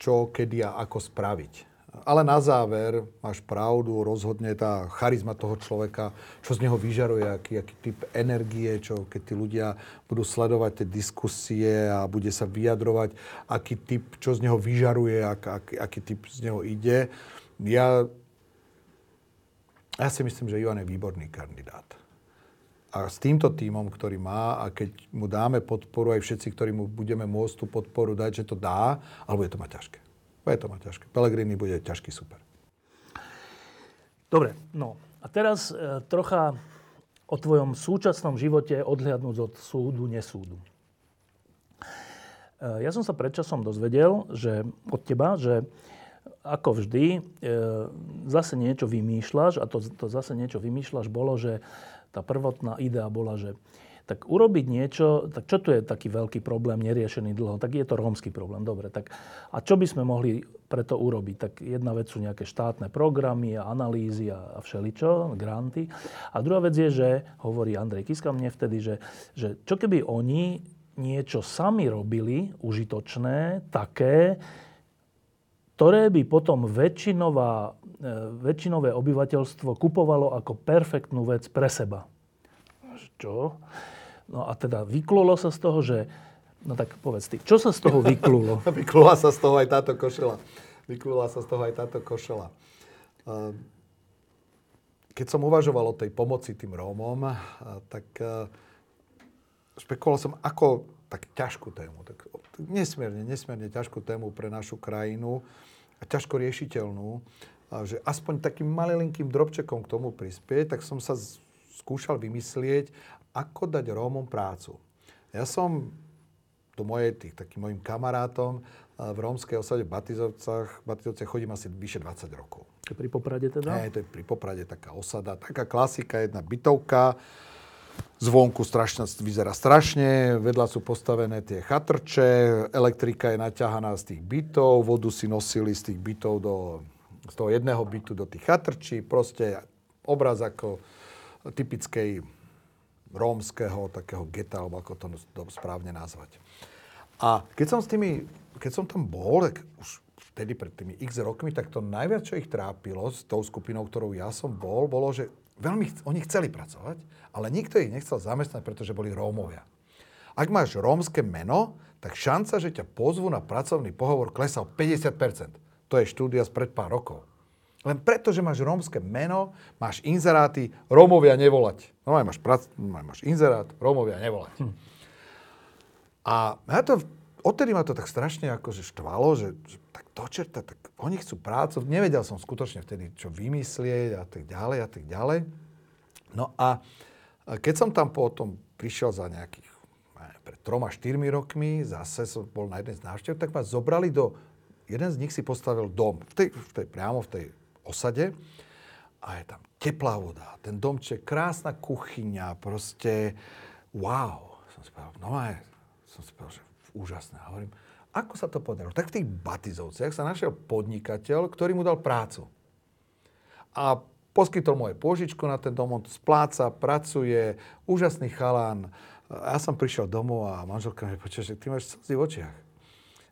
S2: čo, kedy a ako spraviť. Ale na záver, máš pravdu, rozhodne tá charizma toho človeka, čo z neho vyžaruje, aký, aký typ energie, čo keď tí ľudia budú sledovať tie diskusie a bude sa vyjadrovať, aký typ, čo z neho vyžaruje, ak, ak, aký typ z neho ide. Ja, ja si myslím, že Ivan je výborný kandidát. A s týmto týmom, ktorý má, a keď mu dáme podporu, aj všetci, ktorí mu budeme môcť tú podporu dať, že to dá, alebo je to mať ťažké. Bude to mať ťažké. Pelegrini bude ťažký super.
S1: Dobre, no a teraz e, trocha o tvojom súčasnom živote odhľadnúť od súdu, nesúdu. E, ja som sa predčasom dozvedel, že od teba, že ako vždy, e, zase niečo vymýšľaš a to, to zase niečo vymýšľaš bolo, že tá prvotná idea bola, že tak urobiť niečo, tak čo tu je taký veľký problém, neriešený dlho? Tak je to rómsky problém, dobre. Tak, a čo by sme mohli preto urobiť? Tak jedna vec sú nejaké štátne programy a analýzy a, a všeličo, granty. A druhá vec je, že, hovorí Andrej Kiska mne vtedy, že, že čo keby oni niečo sami robili, užitočné, také, ktoré by potom väčšinová, e, väčšinové obyvateľstvo kupovalo ako perfektnú vec pre seba. Čo? No a teda vyklulo sa z toho, že... No tak povedz ty, čo sa z toho vyklulo?
S2: vyklula sa z toho aj táto košela. Vyklula sa z toho aj táto košela. Ehm, keď som uvažoval o tej pomoci tým Rómom, tak e, špekuloval som, ako tak ťažkú tému, tak nesmierne, nesmierne ťažkú tému pre našu krajinu a ťažko riešiteľnú, že aspoň takým malilinkým drobčekom k tomu prispieť, tak som sa skúšal vymyslieť, ako dať Rómom prácu. Ja som do mojej, tých, takým mojim kamarátom v rómskej osade v Batizovcach, v Batizovciach chodím asi vyše 20 rokov.
S1: To je pri Poprade teda?
S2: Nie, to je pri Poprade taká osada, taká klasika, jedna bytovka, Zvonku strašne, vyzerá strašne, vedľa sú postavené tie chatrče, elektrika je naťahaná z tých bytov, vodu si nosili z tých bytov do, z toho jedného bytu do tých chatrčí, proste obraz ako typickej rómskeho takého geta, alebo ako to, správne nazvať. A keď som s tými, keď som tam bol, tak už vtedy pred tými x rokmi, tak to najviac, čo ich trápilo s tou skupinou, ktorou ja som bol, bolo, že veľmi, oni chceli pracovať, ale nikto ich nechcel zamestnať, pretože boli Rómovia. Ak máš rómske meno, tak šanca, že ťa pozvu na pracovný pohovor klesá o 50%. To je štúdia spred pár rokov. Len preto, že máš rómske meno, máš inzeráty, Rómovia nevolať. No aj máš, prac, máš inzerát, Rómovia nevolať. Hm. A ja to, odtedy ma to tak strašne akože štvalo, že, že tak to čerta, tak oni chcú prácu. Nevedel som skutočne vtedy, čo vymyslieť a tak ďalej a tak ďalej. No a keď som tam potom prišiel za nejakých pred troma, štyrmi rokmi, zase som bol na jeden z návštev, tak ma zobrali do... Jeden z nich si postavil dom, v tej, v tej, priamo v tej osade a je tam teplá voda, ten domček, krásna kuchyňa, proste wow. Som si povedal, no aj, som si povedal, že úžasné. A hovorím, ako sa to podarilo? Tak v tých Batizovciach sa našiel podnikateľ, ktorý mu dal prácu. A poskytol moje pôžičku na ten dom, on spláca, pracuje, úžasný chalán. Ja som prišiel domov a manželka mi počuje, že ty máš slzy v očiach.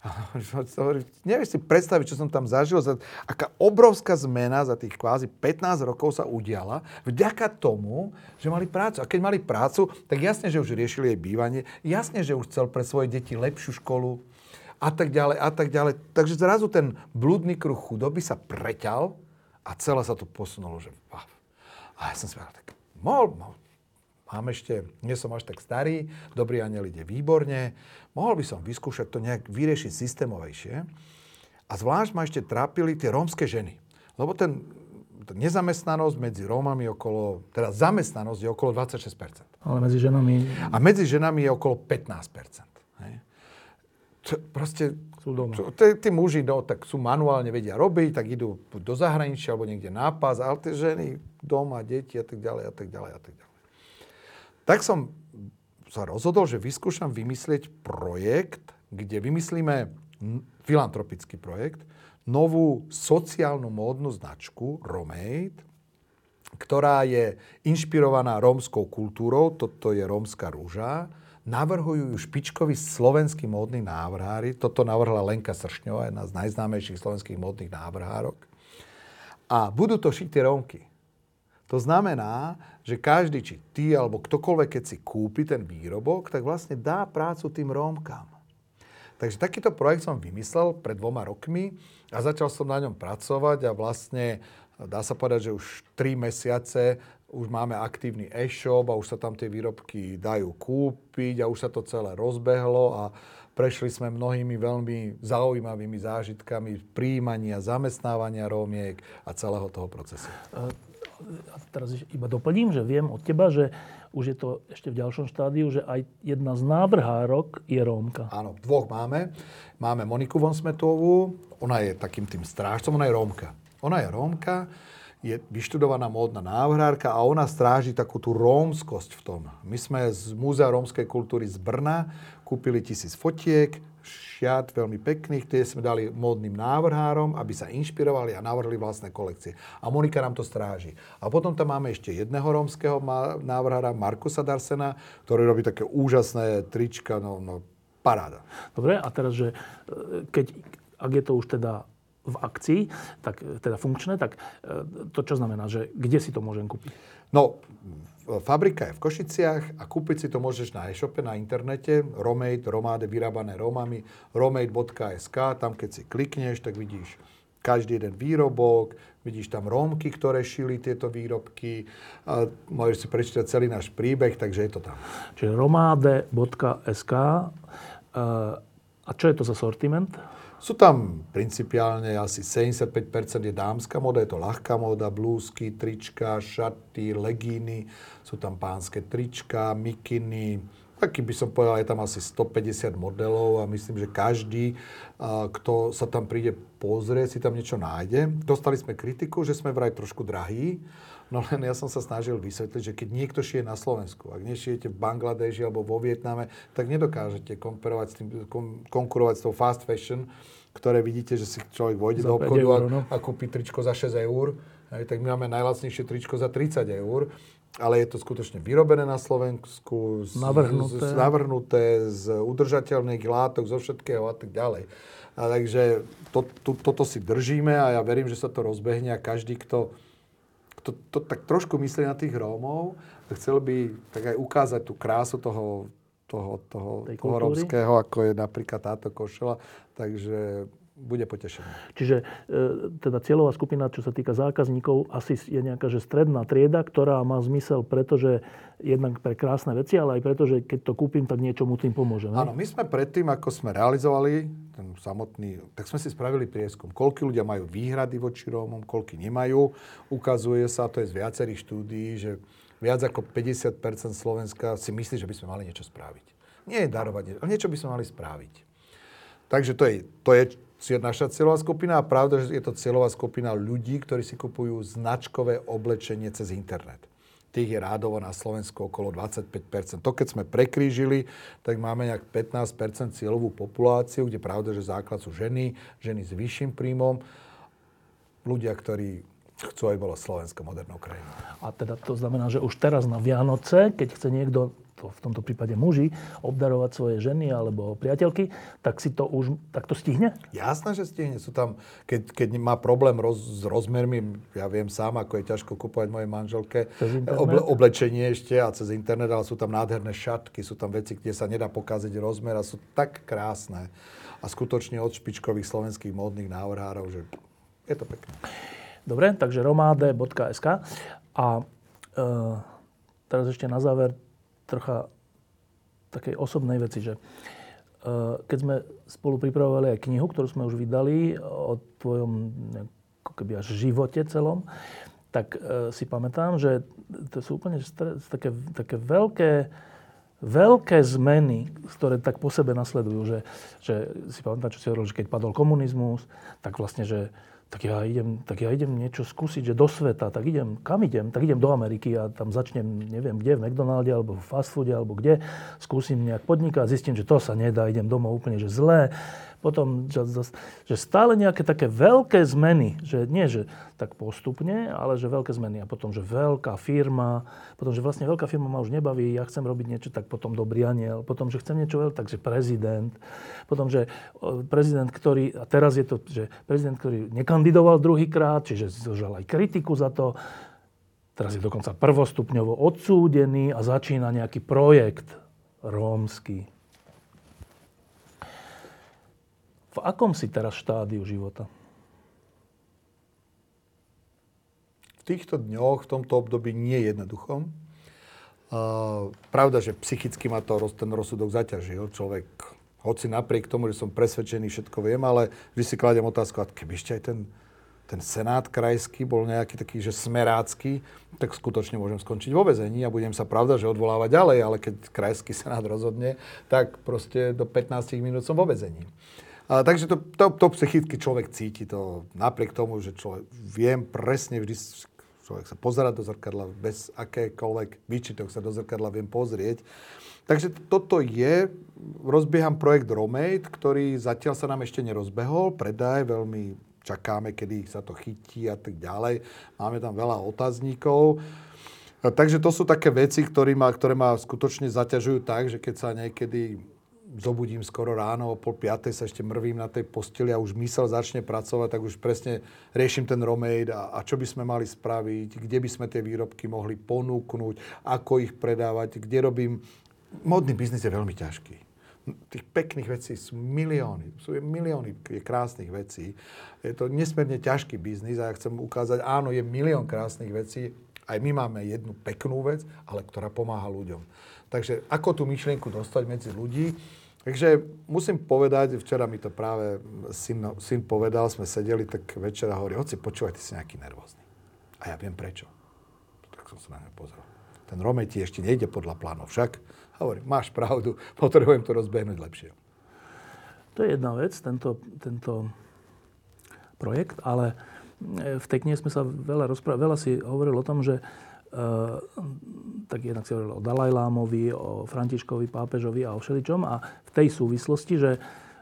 S2: Nevieš si predstaviť, čo som tam zažil, aká obrovská zmena za tých kvázi 15 rokov sa udiala vďaka tomu, že mali prácu. A keď mali prácu, tak jasne, že už riešili jej bývanie, jasne, že už chcel pre svoje deti lepšiu školu a tak ďalej a tak ďalej. Takže zrazu ten blúdny kruh chudoby sa preťal a celé sa to posunulo, že A ja som si povedal, tak mohol, mohol mám ešte, nie som až tak starý, Dobrý aniel ide výborne, mohol by som vyskúšať to nejak vyriešiť systémovejšie. A zvlášť ma ešte trápili tie rómske ženy. Lebo ten, ten nezamestnanosť medzi Rómami okolo, teda zamestnanosť je okolo 26%.
S1: Ale medzi ženami...
S2: A medzi ženami je okolo 15%. Hej. Čo, proste
S1: sú doma.
S2: Tí muži, no, tak sú manuálne vedia robiť, tak idú do zahraničia alebo niekde na pás, ale tie ženy doma, deti a tak ďalej a tak ďalej a tak ďalej. Tak som sa rozhodol, že vyskúšam vymyslieť projekt, kde vymyslíme filantropický projekt, novú sociálnu módnu značku Romade, ktorá je inšpirovaná rómskou kultúrou, toto je rómska rúža, navrhujú ju špičkoví slovenskí módni návrhári. Toto navrhla Lenka Sršňová, jedna z najznámejších slovenských módnych návrhárok. A budú to šiť tie Rómky. To znamená, že každý, či ty alebo ktokoľvek, keď si kúpi ten výrobok, tak vlastne dá prácu tým Rómkam. Takže takýto projekt som vymyslel pred dvoma rokmi a začal som na ňom pracovať a vlastne dá sa povedať, že už 3 mesiace už máme aktívny e-shop a už sa tam tie výrobky dajú kúpiť a už sa to celé rozbehlo a prešli sme mnohými veľmi zaujímavými zážitkami príjmania, zamestnávania Rómiek a celého toho procesu
S1: a teraz iba doplním, že viem od teba, že už je to ešte v ďalšom štádiu, že aj jedna z návrhárok je Rómka.
S2: Áno, dvoch máme. Máme Moniku Vonsmetovú, ona je takým tým strážcom, ona je Rómka. Ona je Rómka, je vyštudovaná módna návrhárka a ona stráži takú tú rómskosť v tom. My sme z Múzea rómskej kultúry z Brna kúpili tisíc fotiek, šiat veľmi pekných, tie sme dali módnym návrhárom, aby sa inšpirovali a navrhli vlastné kolekcie. A Monika nám to stráži. A potom tam máme ešte jedného rómskeho návrhára, Markusa Darsena, ktorý robí také úžasné trička, no, no paráda.
S1: Dobre, a teraz, že e, keď, ak je to už teda v akcii, tak, e, teda funkčné, tak e, to čo znamená, že kde si to môžem kúpiť?
S2: No, fabrika je v Košiciach a kúpiť si to môžeš na e-shope, na internete, Romade, Romáde vyrábané Romami, romade.sk, tam keď si klikneš, tak vidíš každý jeden výrobok, vidíš tam Rómky, ktoré šili tieto výrobky, a môžeš si prečítať celý náš príbeh, takže je to tam.
S1: Čiže romade.sk. E, a čo je to za sortiment?
S2: Sú tam principiálne asi 75% je dámska moda, je to ľahká moda, blúzky, trička, šaty, legíny, sú tam pánske trička, mikiny, taký by som povedal, je tam asi 150 modelov a myslím, že každý, kto sa tam príde pozrieť, si tam niečo nájde. Dostali sme kritiku, že sme vraj trošku drahí, No len ja som sa snažil vysvetliť, že keď niekto šije na Slovensku, ak nešijete v Bangladeži alebo vo Vietname, tak nedokážete konkurovať s, tým, konkurovať s tou fast fashion, ktoré vidíte, že si človek vojde do obchodu eur, no. a, a kúpi tričko za 6 eur. Aj, tak my máme najlacnejšie tričko za 30 eur ale je to skutočne vyrobené na Slovensku,
S1: z, navrhnuté.
S2: Z, navrhnuté z udržateľných látok, zo všetkého a tak ďalej. A takže to, to, toto si držíme a ja verím, že sa to rozbehne a každý, kto kto to tak trošku myslí na tých Rómov, chcel by tak aj ukázať tú krásu toho, toho, toho, toho rómskeho, ako je napríklad táto košela. Takže bude potešený.
S1: Čiže e, teda cieľová skupina, čo sa týka zákazníkov, asi je nejaká že stredná trieda, ktorá má zmysel, pretože jednak pre krásne veci, ale aj preto, že keď to kúpim, tak niečo mu tým pomôže. Ne?
S2: Áno, my sme predtým, ako sme realizovali ten samotný, tak sme si spravili prieskum, koľko ľudia majú výhrady voči Rómom, koľko nemajú. Ukazuje sa, to je z viacerých štúdií, že viac ako 50% Slovenska si myslí, že by sme mali niečo spraviť. Nie je darovať, ale niečo by sme mali spraviť. Takže to je, to je je naša cieľová skupina a pravda, že je to cieľová skupina ľudí, ktorí si kupujú značkové oblečenie cez internet. Tých je rádovo na Slovensku okolo 25%. To keď sme prekrížili, tak máme nejak 15% cieľovú populáciu, kde pravda, že základ sú ženy, ženy s vyšším príjmom, ľudia, ktorí chcú, aby bolo Slovensko modernou krajinou.
S1: A teda to znamená, že už teraz na Vianoce, keď chce niekto to v tomto prípade muži, obdarovať svoje ženy alebo priateľky, tak si to už takto stihne?
S2: Jasné, že stihne. Sú tam, keď, keď má problém roz, s rozmermi, ja viem sám, ako je ťažko kupovať mojej manželke oble, oblečenie ešte a cez internet, ale sú tam nádherné šatky, sú tam veci, kde sa nedá pokaziť rozmer a sú tak krásne. A skutočne od špičkových slovenských módnych návrhárov, že je to pekné.
S1: Dobre, takže romáde.sk a e, teraz ešte na záver trocha takej osobnej veci, že keď sme spolu pripravovali aj knihu, ktorú sme už vydali o tvojom ako keby až živote celom, tak si pamätám, že to sú úplne také, také veľké veľké zmeny, ktoré tak po sebe nasledujú, že, že si pamätám, čo si hovoril, že keď padol komunizmus, tak vlastne, že tak ja, idem, tak ja idem niečo skúsiť, že do sveta, tak idem, kam idem? Tak idem do Ameriky a tam začnem, neviem kde, v McDonalde alebo v fast foode alebo kde, skúsim nejak podnikať, zistím, že to sa nedá, idem domov úplne, že zlé potom, že, stále nejaké také veľké zmeny, že nie, že tak postupne, ale že veľké zmeny. A potom, že veľká firma, potom, že vlastne veľká firma ma už nebaví, ja chcem robiť niečo, tak potom dobrý aniel, potom, že chcem niečo veľké, takže prezident, potom, že prezident, ktorý, a teraz je to, že prezident, ktorý nekandidoval druhýkrát, čiže zožal aj kritiku za to, teraz je dokonca prvostupňovo odsúdený a začína nejaký projekt rómsky, V akom si teraz štádiu života?
S2: V týchto dňoch, v tomto období nie jednoduchom. Uh, pravda, že psychicky ma to, ten rozsudok zaťažil. Človek, hoci napriek tomu, že som presvedčený, všetko viem, ale vždy si kladiem otázku, a keby ešte aj ten, ten senát krajský bol nejaký taký, že smerácky, tak skutočne môžem skončiť vo vezení a budem sa pravda, že odvolávať ďalej, ale keď krajský senát rozhodne, tak proste do 15 minút som vo vezení. A, takže to, to, to psychicky človek cíti. To, napriek tomu, že človek viem presne vždy, človek sa pozera do zrkadla, bez akékoľvek výčitok sa do zrkadla viem pozrieť. Takže toto je, rozbieham projekt Romate, ktorý zatiaľ sa nám ešte nerozbehol, predaj, veľmi čakáme, kedy sa to chytí a tak ďalej. Máme tam veľa otáznikov. Takže to sú také veci, ktoré ma, ktoré ma skutočne zaťažujú tak, že keď sa niekedy zobudím skoro ráno, o pol piatej sa ešte mrvím na tej posteli a už mysel začne pracovať, tak už presne riešim ten romade a, a čo by sme mali spraviť, kde by sme tie výrobky mohli ponúknuť, ako ich predávať, kde robím. Modný biznis je veľmi ťažký. Tých pekných vecí sú milióny, sú milióny krásnych vecí. Je to nesmierne ťažký biznis a ja chcem ukázať, áno, je milión krásnych vecí, aj my máme jednu peknú vec, ale ktorá pomáha ľuďom. Takže ako tú myšlienku dostať medzi ľudí, Takže musím povedať, včera mi to práve syn, syn povedal, sme sedeli tak večera hovorí, hoci počúvaj, ty si nejaký nervózny. A ja viem prečo. Tak som sa na ňa pozrel. Ten Romej ti ešte nejde podľa plánov. Však, hovorím, máš pravdu, potrebujem to rozbehnúť lepšie.
S1: To je jedna vec, tento, tento projekt, ale v tej knihe sme sa veľa rozprávali, veľa si hovoril o tom, že tak jednak si hovoril o Dalajlámovi, o Františkovi pápežovi a o všeličom. A v tej súvislosti, že,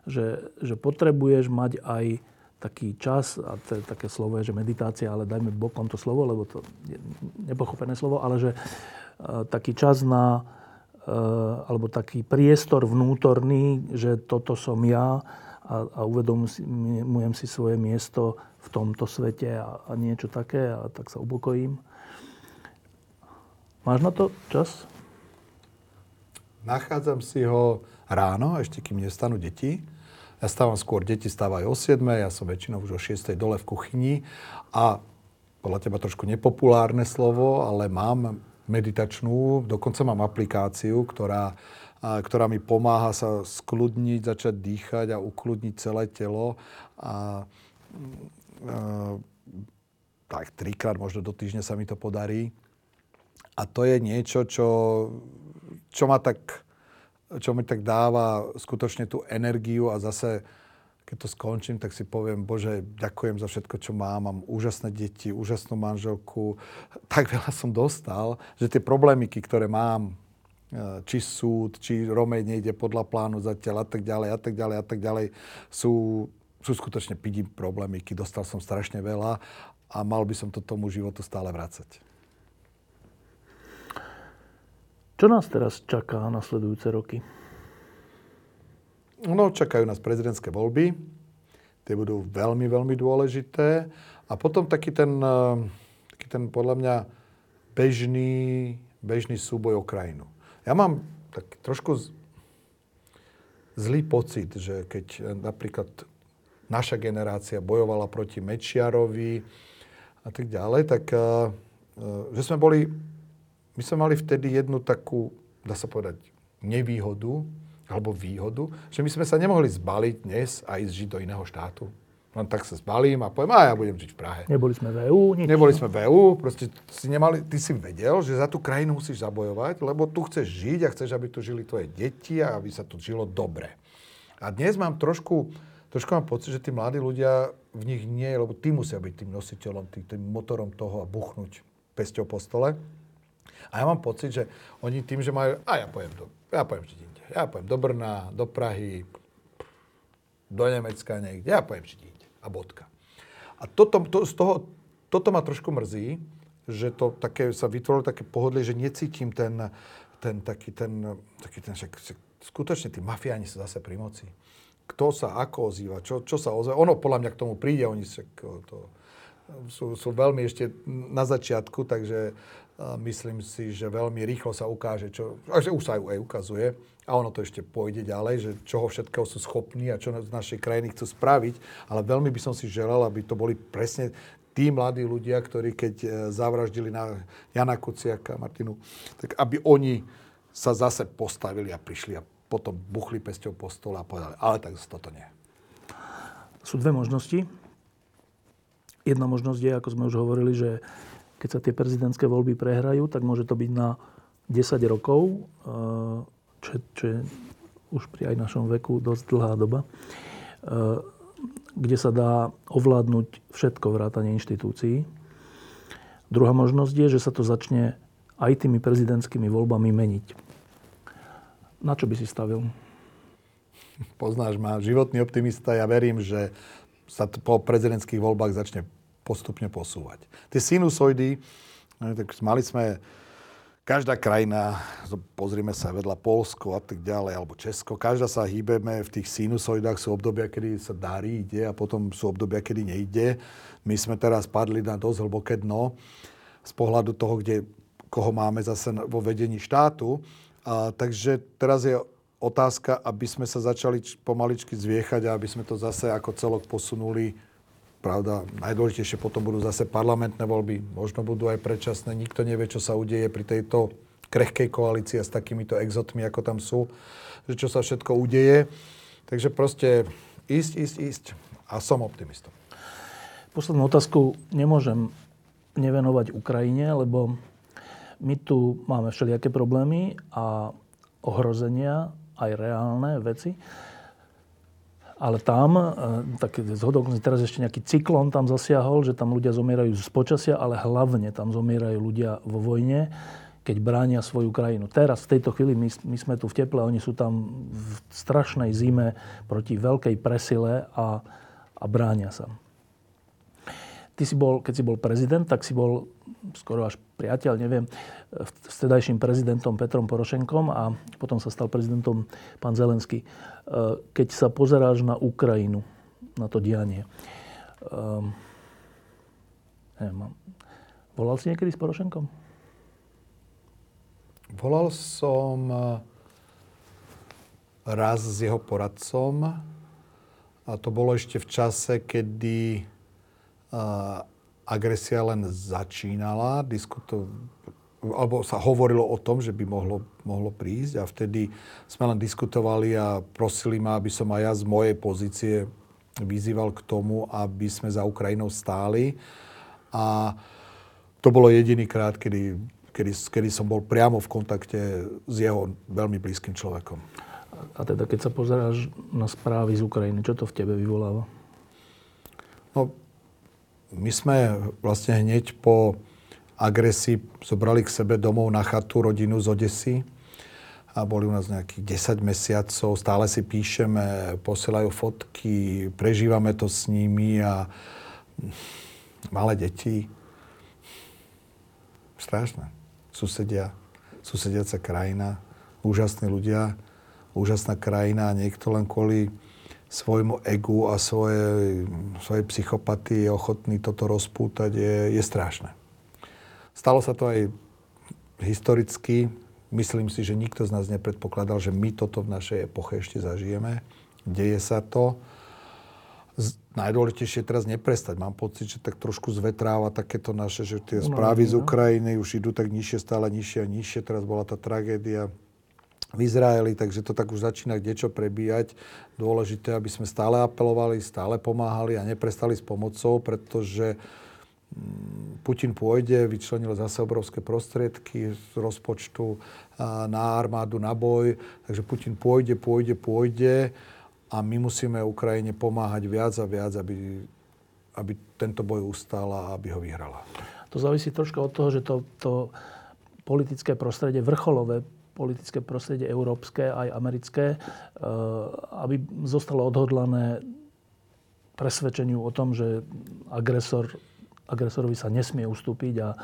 S1: že, že potrebuješ mať aj taký čas, a to je také slovo je, že meditácia, ale dajme bokom to slovo, lebo to je nepochopené slovo, ale že uh, taký čas na, uh, alebo taký priestor vnútorný, že toto som ja a, a uvedomujem si svoje miesto v tomto svete a, a niečo také a tak sa upokojím. Máš na to čas?
S2: Nachádzam si ho ráno, ešte kým nestanú deti. Ja stávam skôr, deti stávajú o 7, ja som väčšinou už o 6 dole v kuchyni a podľa teba trošku nepopulárne slovo, ale mám meditačnú, dokonca mám aplikáciu, ktorá, ktorá mi pomáha sa skľudniť, začať dýchať a ukludniť celé telo. A, a, tak trikrát, možno do týždňa sa mi to podarí. A to je niečo, čo, čo, ma tak, čo mi tak dáva skutočne tú energiu a zase, keď to skončím, tak si poviem, Bože, ďakujem za všetko, čo mám. Mám úžasné deti, úžasnú manželku. Tak veľa som dostal, že tie problémiky, ktoré mám, e, či súd, či Romej nejde podľa plánu zatiaľ a tak ďalej a tak ďalej a tak ďalej, sú, sú skutočne pidím problémiky. Dostal som strašne veľa a mal by som to tomu životu stále vrácať.
S1: Čo nás teraz čaká nasledujúce roky?
S2: No, čakajú nás prezidentské voľby. Tie budú veľmi, veľmi dôležité. A potom taký ten, eh, taký ten podľa mňa bežný, bežný súboj o krajinu. Ja mám tak trošku zlý pocit, že keď eh, napríklad naša generácia bojovala proti Mečiarovi a tak ďalej, tak eh, že sme boli My sme mali vtedy jednu takú, dá sa povedať, nevýhodu, alebo výhodu, že my sme sa nemohli zbaliť dnes a ísť žiť do iného štátu. Len tak sa zbalím a poviem, a ja budem žiť v Prahe.
S1: Neboli sme v EU, nič.
S2: Neboli sme v EU, proste si nemali, ty si vedel, že za tú krajinu musíš zabojovať, lebo tu chceš žiť a chceš, aby tu žili tvoje deti a aby sa tu žilo dobre. A dnes mám trošku, trošku mám pocit, že tí mladí ľudia v nich nie, lebo tí musia byť tým nositeľom, tým, tým motorom toho a buchnúť pesťou po stole. A ja mám pocit, že oni tým, že majú, a ja poviem, do, ja poviem žiť inde. Ja poviem do Brna, do Prahy, do Nemecka niekde, ja žiť inde. A bodka. A toto, to, z toho, toto ma trošku mrzí, že to také, sa vytvorilo také pohodlie, že necítim ten, ten taký ten, taký ten však, skutočne tí mafiáni sú zase pri moci. Kto sa ako ozýva, čo, čo sa ozýva. Ono podľa mňa k tomu príde, oni sa, to, sú, sú veľmi ešte na začiatku, takže myslím si, že veľmi rýchlo sa ukáže, čo, že už sa aj ukazuje, a ono to ešte pôjde ďalej, že čoho všetkého sú schopní a čo z našej krajiny chcú spraviť, ale veľmi by som si želal, aby to boli presne tí mladí ľudia, ktorí keď e, zavraždili na Jana Kuciaka Martinu, tak aby oni sa zase postavili a prišli a potom buchli pesťou po stole a povedali, ale tak toto nie.
S1: Sú dve možnosti. Jedna možnosť je, ako sme už hovorili, že keď sa tie prezidentské voľby prehrajú, tak môže to byť na 10 rokov, eh, čo, čo je už pri aj našom veku dosť dlhá doba, eh, kde sa dá ovládnuť všetko vrátanie inštitúcií. Druhá možnosť je, že sa to začne aj tými prezidentskými voľbami meniť. Na čo by si stavil?
S2: Poznáš ma, životný optimista. Ja verím, že sa po prezidentských voľbách začne postupne posúvať. Tie sinusoidy, no, tak mali sme každá krajina, pozrime sa vedľa Polsko a tak ďalej, alebo Česko, každá sa hýbeme v tých sinusoidách, sú obdobia, kedy sa darí, ide a potom sú obdobia, kedy nejde. My sme teraz padli na dosť hlboké dno z pohľadu toho, kde, koho máme zase vo vedení štátu. A, takže teraz je otázka, aby sme sa začali pomaličky zviechať a aby sme to zase ako celok posunuli Pravda, najdôležitejšie potom budú zase parlamentné voľby, možno budú aj predčasné. Nikto nevie, čo sa udeje pri tejto krehkej koalícii a s takýmito exotmi, ako tam sú, že čo sa všetko udeje. Takže proste ísť, ísť, ísť. A som optimistom.
S1: Poslednú otázku nemôžem nevenovať Ukrajine, lebo my tu máme všelijaké problémy a ohrozenia, aj reálne veci. Ale tam, e, tak zhodok, teraz ešte nejaký cyklon tam zasiahol, že tam ľudia zomierajú z počasia, ale hlavne tam zomierajú ľudia vo vojne, keď bránia svoju krajinu. Teraz, v tejto chvíli, my, my sme tu v teple, oni sú tam v strašnej zime proti veľkej presile a, a bránia sa. Ty si bol, keď si bol prezident, tak si bol skoro až priateľ, neviem, s tedajším prezidentom Petrom Porošenkom a potom sa stal prezidentom pán Zelenský. E, keď sa pozeráš na Ukrajinu, na to dianie, um, neviem, volal si niekedy s Porošenkom?
S2: Volal som e, raz s jeho poradcom a to bolo ešte v čase, kedy agresia len začínala, diskuto, alebo sa hovorilo o tom, že by mohlo, mohlo prísť a vtedy sme len diskutovali a prosili ma, aby som aj ja z mojej pozície vyzýval k tomu, aby sme za Ukrajinou stáli. A to bolo jediný krát, kedy, kedy, kedy som bol priamo v kontakte s jeho veľmi blízkym človekom.
S1: A teda keď sa pozeráš na správy z Ukrajiny, čo to v tebe vyvoláva?
S2: No, my sme vlastne hneď po agresii zobrali k sebe domov na chatu rodinu z Odesy a boli u nás nejakých 10 mesiacov, stále si píšeme, posielajú fotky, prežívame to s nimi a malé deti. Strašné. Susedia, susediaca krajina, úžasní ľudia, úžasná krajina a niekto len kvôli svojmu egu a svoje, svoje psychopatii je ochotný toto rozpútať, je, je strašné. Stalo sa to aj historicky. Myslím si, že nikto z nás nepredpokladal, že my toto v našej epoche ešte zažijeme. Deje sa to. najdôležitejšie je teraz neprestať. Mám pocit, že tak trošku zvetráva takéto naše, že tie správy z Ukrajiny už idú tak nižšie, stále nižšie a nižšie. Teraz bola tá tragédia v Izraeli, takže to tak už začína niečo prebíjať. Dôležité, aby sme stále apelovali, stále pomáhali a neprestali s pomocou, pretože mm, Putin pôjde, vyčlenil zase obrovské prostriedky z rozpočtu na armádu, na boj, takže Putin pôjde, pôjde, pôjde a my musíme Ukrajine pomáhať viac a viac, aby, aby tento boj ustala a aby ho vyhrala.
S1: To závisí troška od toho, že to, to politické prostredie, vrcholové politické prostredie európske aj americké, eh, aby zostalo odhodlané presvedčeniu o tom, že agresor, agresorovi sa nesmie ustúpiť a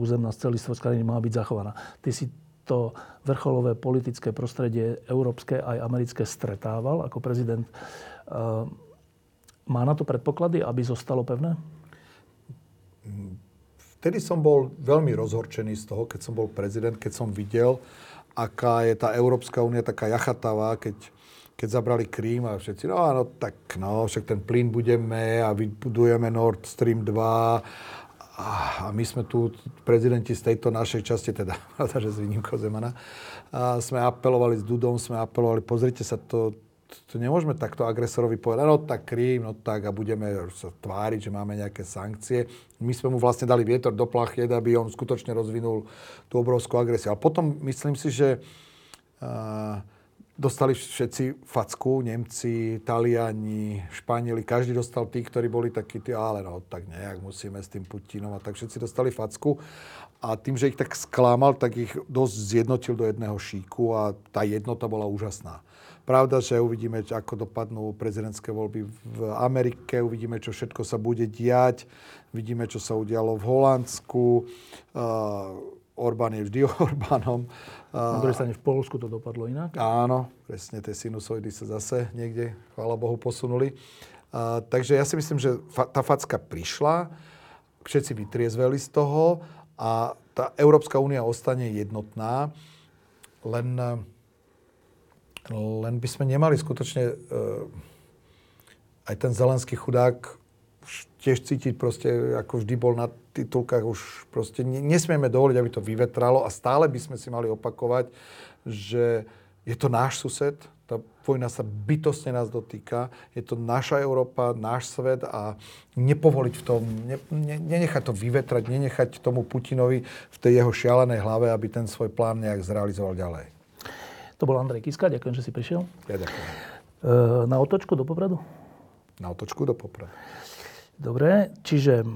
S1: územná celistvosť krajiny má byť zachovaná. Ty si to vrcholové politické prostredie európske aj americké stretával ako prezident. Eh, má na to predpoklady, aby zostalo pevné?
S2: Vtedy som bol veľmi rozhorčený z toho, keď som bol prezident, keď som videl, aká je tá Európska únia taká jachatavá, keď, keď zabrali Krím a všetci, no áno, tak no, však ten plyn budeme a vybudujeme Nord Stream 2 a my sme tu, prezidenti z tejto našej časti, teda, že s výnimkou Zemana, a sme apelovali s Dudom, sme apelovali, pozrite sa, to, to nemôžeme takto agresorovi povedať, no tak Krím, no tak a budeme sa tváriť, že máme nejaké sankcie. My sme mu vlastne dali vietor do plachiet, aby on skutočne rozvinul tú obrovskú agresiu. Ale potom myslím si, že uh, dostali všetci facku, Nemci, Taliani, Španieli, každý dostal tí, ktorí boli takí, tí, ale no tak nejak musíme s tým Putinom a tak všetci dostali facku. A tým, že ich tak sklámal, tak ich dosť zjednotil do jedného šíku a tá jednota bola úžasná. Pravda, že uvidíme, ako dopadnú prezidentské voľby v Amerike, uvidíme, čo všetko sa bude diať, vidíme, čo sa udialo v Holandsku. Uh, Orbán je vždy Orbánom.
S1: Uh, Na druhej strane v Polsku to dopadlo inak.
S2: Áno, presne tie sinusoidy sa zase niekde, chvála Bohu, posunuli. Uh, takže ja si myslím, že fa- tá facka prišla, všetci vytriezveli z toho a tá Európska únia ostane jednotná, len len by sme nemali skutočne uh, aj ten zelenský chudák tiež cítiť proste, ako vždy bol na titulkách, už proste nesmieme dovoliť, aby to vyvetralo a stále by sme si mali opakovať, že je to náš sused, tá vojna sa bytostne nás dotýka, je to naša Európa, náš svet a nepovoliť v tom, ne, ne, nenechať to vyvetrať, nenechať tomu Putinovi v tej jeho šialenej hlave, aby ten svoj plán nejak zrealizoval ďalej.
S1: To bol Andrej Kiska, ďakujem, že si prišiel.
S2: Ja ďakujem. E,
S1: na otočku do Popradu?
S2: Na otočku do Popradu.
S1: Dobre, čiže e,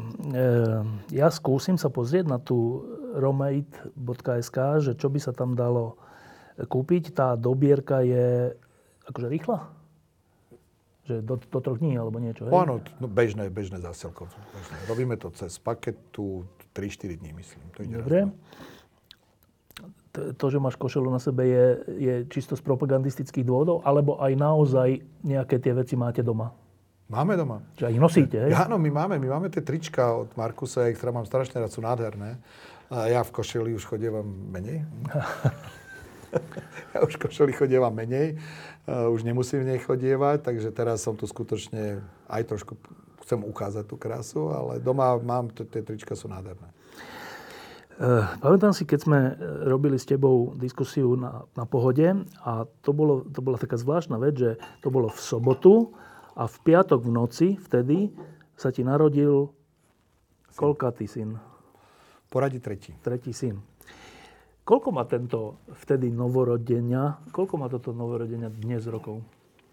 S1: ja skúsim sa pozrieť na tú romate.sk, že čo by sa tam dalo kúpiť. Tá dobierka je akože rýchla? Že do, do troch dní alebo niečo, hej?
S2: Áno, no, bežné, bežné zásielko. Robíme to cez paketu 3-4 dní, myslím. To ide
S1: Dobre. Raz, to, že máš košelu na sebe, je, je čisto z propagandistických dôvodov, alebo aj naozaj nejaké tie veci máte doma?
S2: Máme doma.
S1: Čiže ich nosíte, hej?
S2: Áno, my máme. My máme tie trička od Markusa, ktoré mám strašne rád, sú nádherné. A ja v košeli už chodievam menej. ja už v košeli chodievam menej. Už nemusím v nej chodievať, takže teraz som tu skutočne aj trošku chcem ukázať tú krásu, ale doma mám, tie trička sú nádherné.
S1: Eh, pamätám si, keď sme eh, robili s tebou diskusiu na, na pohode a to, bolo, to bola taká zvláštna vec, že to bolo v sobotu a v piatok v noci vtedy sa ti narodil koľkatý syn?
S2: Poradí tretí.
S1: Tretí syn. Koľko má tento vtedy novorodenia, koľko má toto novorodenia dnes rokov?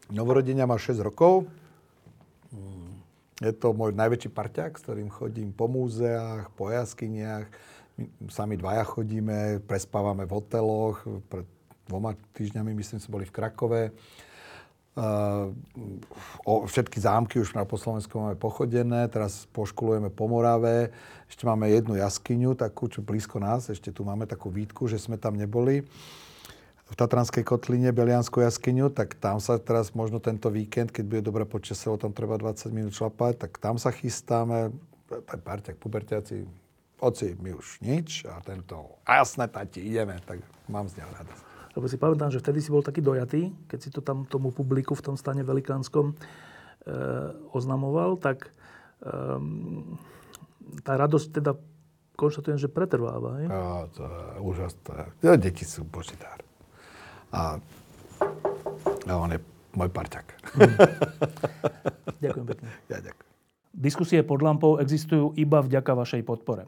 S2: Novorodenia má 6 rokov. Je to môj najväčší parťák, s ktorým chodím po múzeách, po jaskyniach, my sami dvaja chodíme, prespávame v hoteloch. Pred dvoma týždňami, myslím, sme boli v Krakove. Uh, o, všetky zámky už na po Slovensku máme pochodené, teraz poškulujeme po Morave, ešte máme jednu jaskyňu, takú, čo blízko nás, ešte tu máme takú výtku, že sme tam neboli v Tatranskej kotline Belianskú jaskyňu, tak tam sa teraz možno tento víkend, keď bude dobré počasie, tam treba 20 minút šlapať, tak tam sa chystáme, parťak, pubertiaci, oci, my už nič a tento, a jasné, tati, ideme, tak mám z neho radosť.
S1: Lebo si pamätám, že vtedy si bol taký dojatý, keď si to tam tomu publiku v tom stane velikánskom oznamoval, tak um, tá radosť teda konštatujem, že pretrváva. Hej?
S2: A, to je úžasné. Ja, deti sú božidár. A, a on je môj parťak. Mm.
S1: ďakujem pekne.
S2: Ja ďakujem.
S1: Diskusie pod lampou existujú iba vďaka vašej podpore.